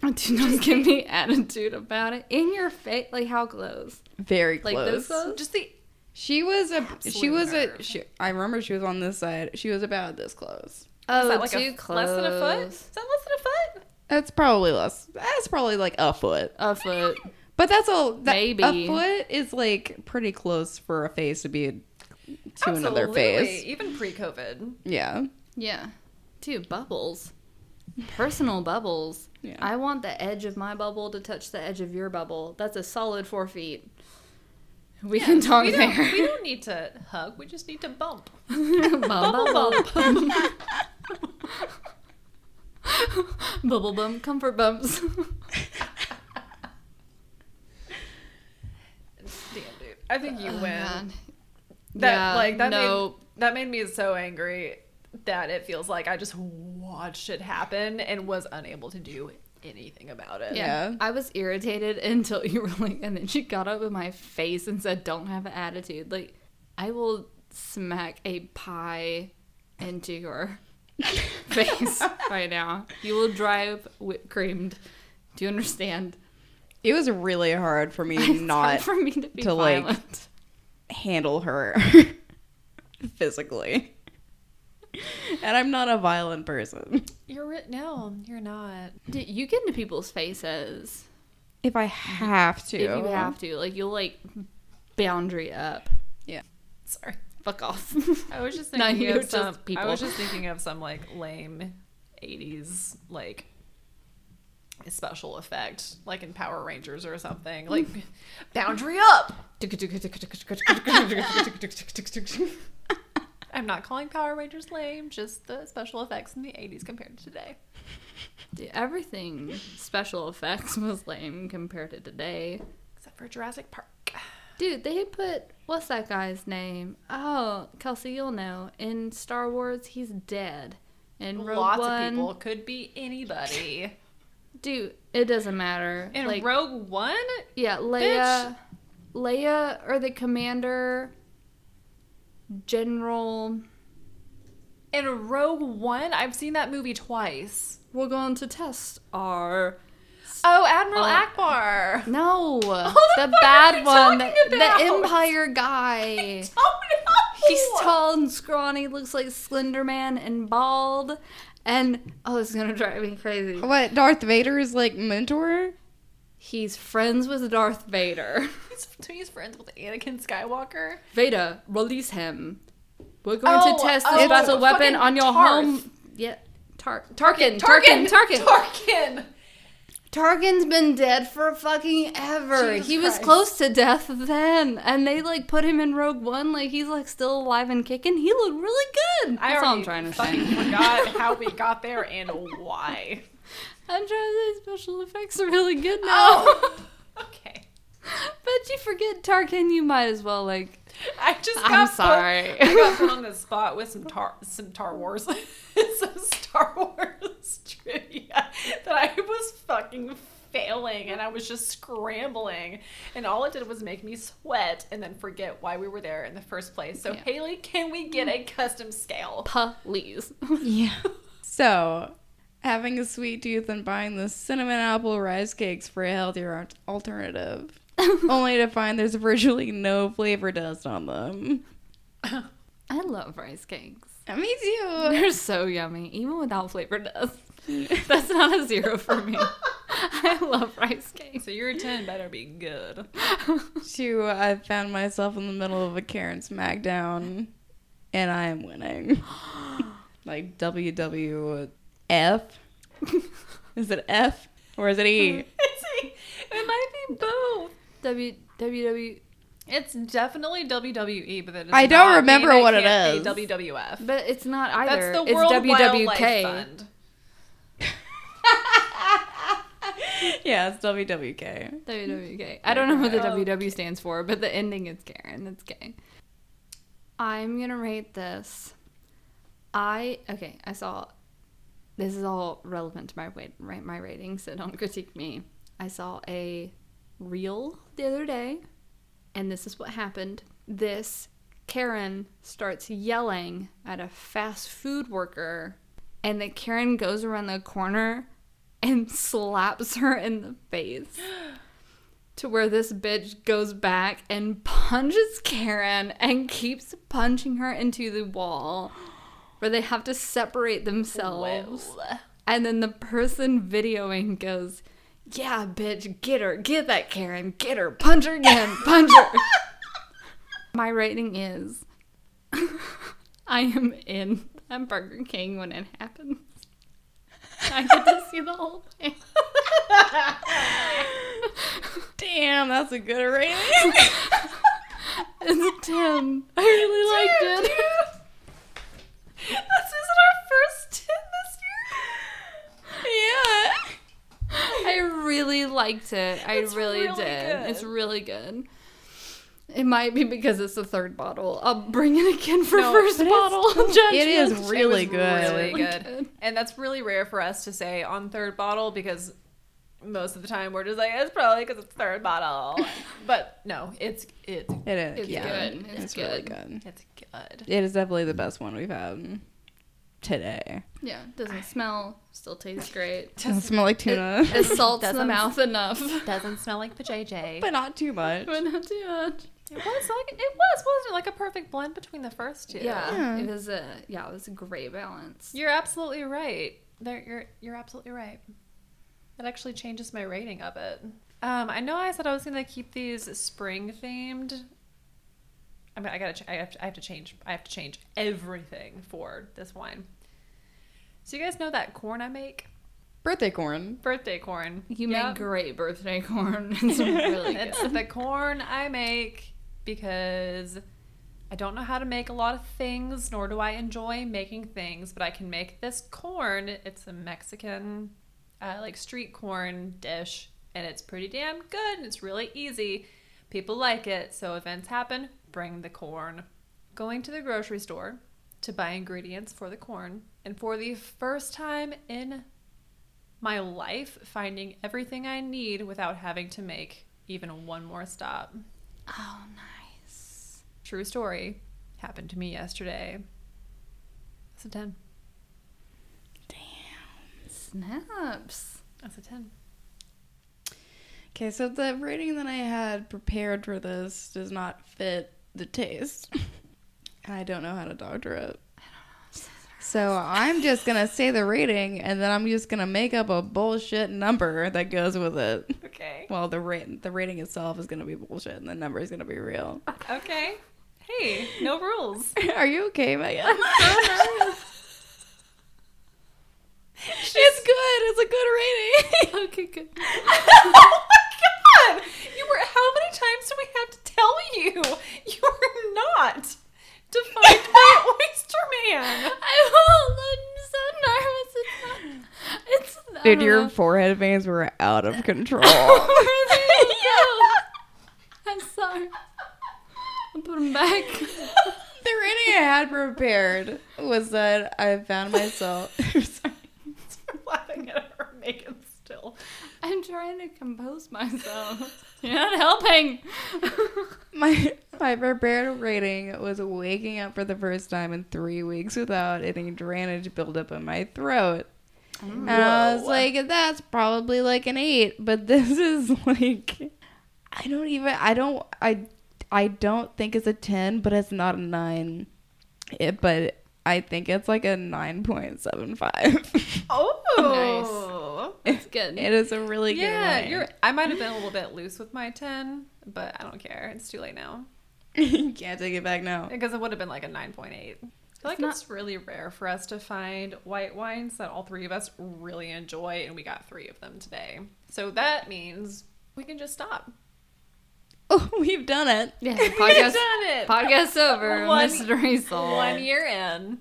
Do not give me attitude about it. In your face, like how close? Very close. Like close. this close? Just the She was a she Absolute was a she, I remember she was on this side. She was about this close. Oh, is that oh, like too a, close. less than a foot? Is that less than a foot? That's probably less. That's probably like a foot. A foot. But that's all. That, Maybe. a foot is like pretty close for a face to be to another Absolutely. face. Even pre-COVID. Yeah. Yeah. Dude, bubbles. Personal bubbles. Yeah. I want the edge of my bubble to touch the edge of your bubble. That's a solid four feet. We can talk we don't, there. we don't need to hug. We just need to bump. bubble bump. Bubble bump. Comfort bumps. Damn, dude. I think you Oh, win. That yeah, like that no. made that made me so angry that it feels like I just watched it happen and was unable to do anything about it. Yeah. Yeah. I was irritated until you were like, and then she got up in my face and said, Don't have an attitude. Like, I will smack a pie into your face right now. You will drive whipped creamed. Do you understand? It was really hard for me It's hard not for me to be to, like, handle her physically. And I'm not a violent person. You're ri- no, you're not. Dude, you get into people's faces If I have to. if you have to. Like, you'll like boundary up. Yeah. Sorry. Fuck off. I was just thinking you're of just some. people. I was just thinking of some like lame '80s like special effect, like in Power Rangers or something. Like boundary up. I'm not calling Power Rangers lame. Just the special effects in the '80s compared to today. Dude, everything special effects was lame compared to today. Except for Jurassic Park. Dude, they put what's that guy's name? Oh, Kelsey, you'll know. In Star Wars, he's dead. In Rogue Lots One, of people could be anybody. dude, it doesn't matter. In like, Rogue One, yeah, Leia, Leia, or the commander, General. in Rogue One, I've seen that movie twice. We're going to test our Oh, Admiral Oh. Ackbar. no, the the fuck are bad you one, talking the about? Empire guy. Oh no! He's tall and scrawny, looks like Slender Man and bald. And oh, it's gonna drive me crazy. What, Darth Vader's like mentor? He's friends with Darth Vader. He's, he's friends with Anakin Skywalker. Vader, release him. We're going Oh, to test oh, this battle weapon on your Tarth. home. Yeah, Tar- Tarkin, Tarkin, Tarkin, Tarkin. Tarkin's been dead for fucking ever. Jesus he was Christ. close to death then, and they like put him in Rogue One, like he's like still alive and kicking. He looked really good. I That's all I'm trying to say. forgot how we got there and why. I'm trying to say special effects are really good now. Oh, okay. But you forget Tarkin, you might as well like. I just got I'm put- sorry. I got put on the spot with some tar some Tar Wars some Star Wars trivia that I was fucking failing and I was just scrambling. And all it did was make me sweat and then forget why we were there in the first place. So, Yeah. Haley, can we get a custom scale? Please. Yeah. So, having a sweet tooth and buying the cinnamon apple rice cakes for a healthier alternative, only to find there's virtually no flavor dust on them. I love rice cakes. Me too. They're so yummy, even without flavor dust. That's not a zero for me. I love rice cakes. So, your 10 better be good. Two, I found myself in the middle of a Karen smackdown, and I am winning. like WWF? is it F or is it E? it might be both. W W It's definitely WWE, but it does I don't not remember mean what it is. can't. WWF. but it's not either. That's the it's World WWK. Wildlife Fund. yeah, it's WWK. WWK. I don't know what the Oh, WW stands for, but the ending is Karen. It's K. I'm gonna rate this. I okay. I saw. This is all relevant to my? My rating, so don't critique me. I saw a reel the other day, and this is what happened. This Karen starts yelling at a fast food worker, and the Karen goes around the corner and slaps her in the face. To where this bitch goes back and punches Karen and keeps punching her into the wall, where they have to separate themselves. Well, And then the person videoing goes, Yeah, bitch, get her, get that Karen, get her, punch her again, punch her. My rating is I am in at Burger King when it happens. I get to see the whole thing. Damn, that's a good rating. It's a 10. I really liked it. This isn't our first 10 this year. yeah. I really liked it. I It's really, really did. good. It's really good. It might be because it's the third bottle. I'll bring it again for No, first bottle. Judgment. It is really was good. Really Really good. good. And that's really rare for us to say on third bottle because most of the time we're just like, it's probably because it's third bottle. but no, it's it's It is. It's yeah. good. It's It's, really good. good. it's good. It is definitely the best one we've had today. Yeah, doesn't smell, still tastes great. Doesn't smell like tuna, It salts the Doesn't- mouth enough. Doesn't smell like the JJ. but not too much. but not too much. It was like it was, wasn't it? Like a perfect blend between the first two. Yeah, Yeah. it was a yeah, it was a great balance. You're absolutely right. There, you're you're absolutely right. That actually changes my rating of it. Um, I know I said I was gonna keep these spring themed. I mean, I gotta. ch- I have to, I have to change. I have to change everything for this wine. So you guys know that corn I make, Birthday corn. birthday corn. You Yep. make great birthday corn. It's really good. It's the corn I make because I don't know how to make a lot of things, nor do I enjoy making things, but I can make this corn. It's a Mexican, uh, like street corn dish, and it's pretty damn good, and it's really easy. People like it, so events happen, bring the corn. Going to the grocery store to buy ingredients for the corn, and for the first time in my life finding everything I need without having to make even one more stop. oh, nice. True story. Happened to me yesterday. That's a 10. Snaps. That's a 10. Okay, so the rating that I had prepared for this does not fit the taste. and I don't know how to doctor it. So I'm just gonna say the rating, and then I'm just gonna make up a bullshit number that goes with it. Okay. Well, the rate, the rating itself is gonna be bullshit, and the number is gonna be real. Okay. Hey, no rules. Are you okay, Meagan? It's good. It's a good rating. Okay, good. oh my god! You were. How many times do we have to tell you? You are not defined by Oyster Man. I won't. I'm so nervous. It's not. It's. I Dude, your know. forehead veins were out of control. Where did they go? I'm sorry. I'll put them back. the rating I had prepared was that I found myself. Sorry. I'm laughing at her, Meagan. Still. I'm trying to compose myself. You're not helping. My my barbarian rating was waking up for the first time in three weeks without any drainage buildup in my throat. And I was like, that's probably like an eight, but this is like, I don't even, I don't, I, I don't think it's a ten, but it's not a nine. It, but I think it's like a nine point seven five. Oh, That's good. it is a really good. yeah. one. You're. I might have been a little bit loose with my ten, but I don't care. It's too late now you can't take it back now. because it would have been like a nine point eight. I feel like not- it's really rare for us to find white wines that all three of us really enjoy, and we got three of them today. So that means we can just stop. Oh, we've done it. yeah, the We've podcast, done it. podcast over. One- Mystery solved. One year in,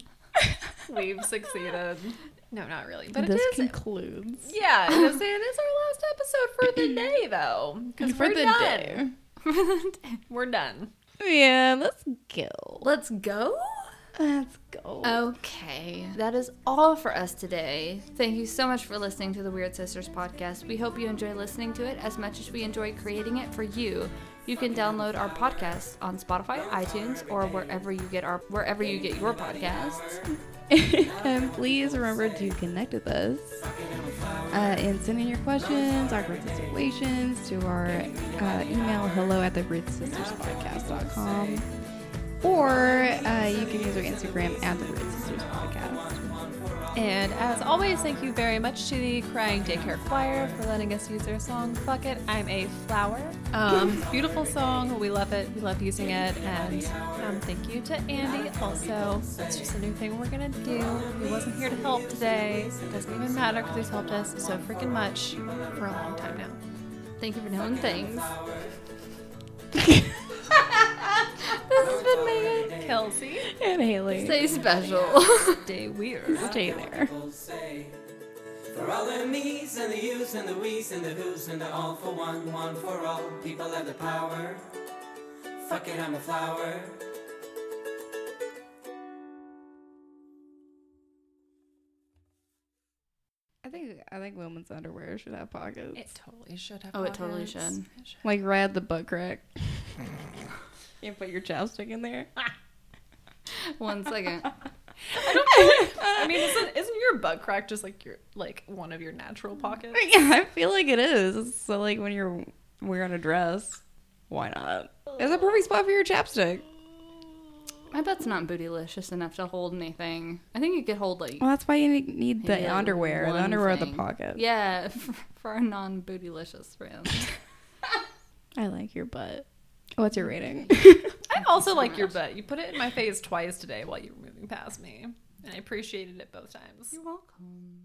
we've succeeded. No, not really, but this it is. concludes yeah, it is, it is our last episode for the day, though. Because for we're the done. day. We're done. Yeah, let's go. Let's go. Let's go. Okay, that is all for us today. Thank you so much for listening to the Weird Sisters podcast. We hope you enjoy listening to it as much as we enjoy creating it for you. You can download our podcast on Spotify, iTunes, or wherever you get our wherever you get your podcasts. and please remember to connect with us uh, and send in your questions, awkward situations to our uh, email hello at the podcast.com or uh, you can use our Instagram at the Weird Sisters Podcast. And as always, thank you very much to the Crying Daycare Choir for letting us use their song "Fuck It, I'm a Flower." Um, beautiful song. We love it. We love using it. And um, thank you to Andy. Also, it's just a new thing we're gonna do. He wasn't here to help today. It doesn't even matter because he's helped us so freaking much for a long time now. Thank you for knowing things. this has been Meagan. Kelsey, And Haley. Stay special. stay weird. Stay there. For all the me's and the you's and the we's and the who's and the all for one, one for all. People have the power. Fuck it, I'm a flower. I think I think women's underwear should have pockets. It totally should have. Oh, it totally should. It should. like right at the butt crack. you put your chapstick in there. One second. I mean, isn't isn't your butt crack just like your like one of your natural pockets? Yeah, I feel like it is. So like when you're wearing a dress, why not? It's a perfect spot for your chapstick. My butt's not bootylicious enough to hold anything. I think it could hold like Well, that's why you need- need the Yeah, underwear. The one underwear of the thing. pocket. Yeah, for our non-bootylicious friends. I like your butt. What's your rating? I also like your butt. You put it in my face twice today while you were moving past me, and I appreciated it both times. You're welcome.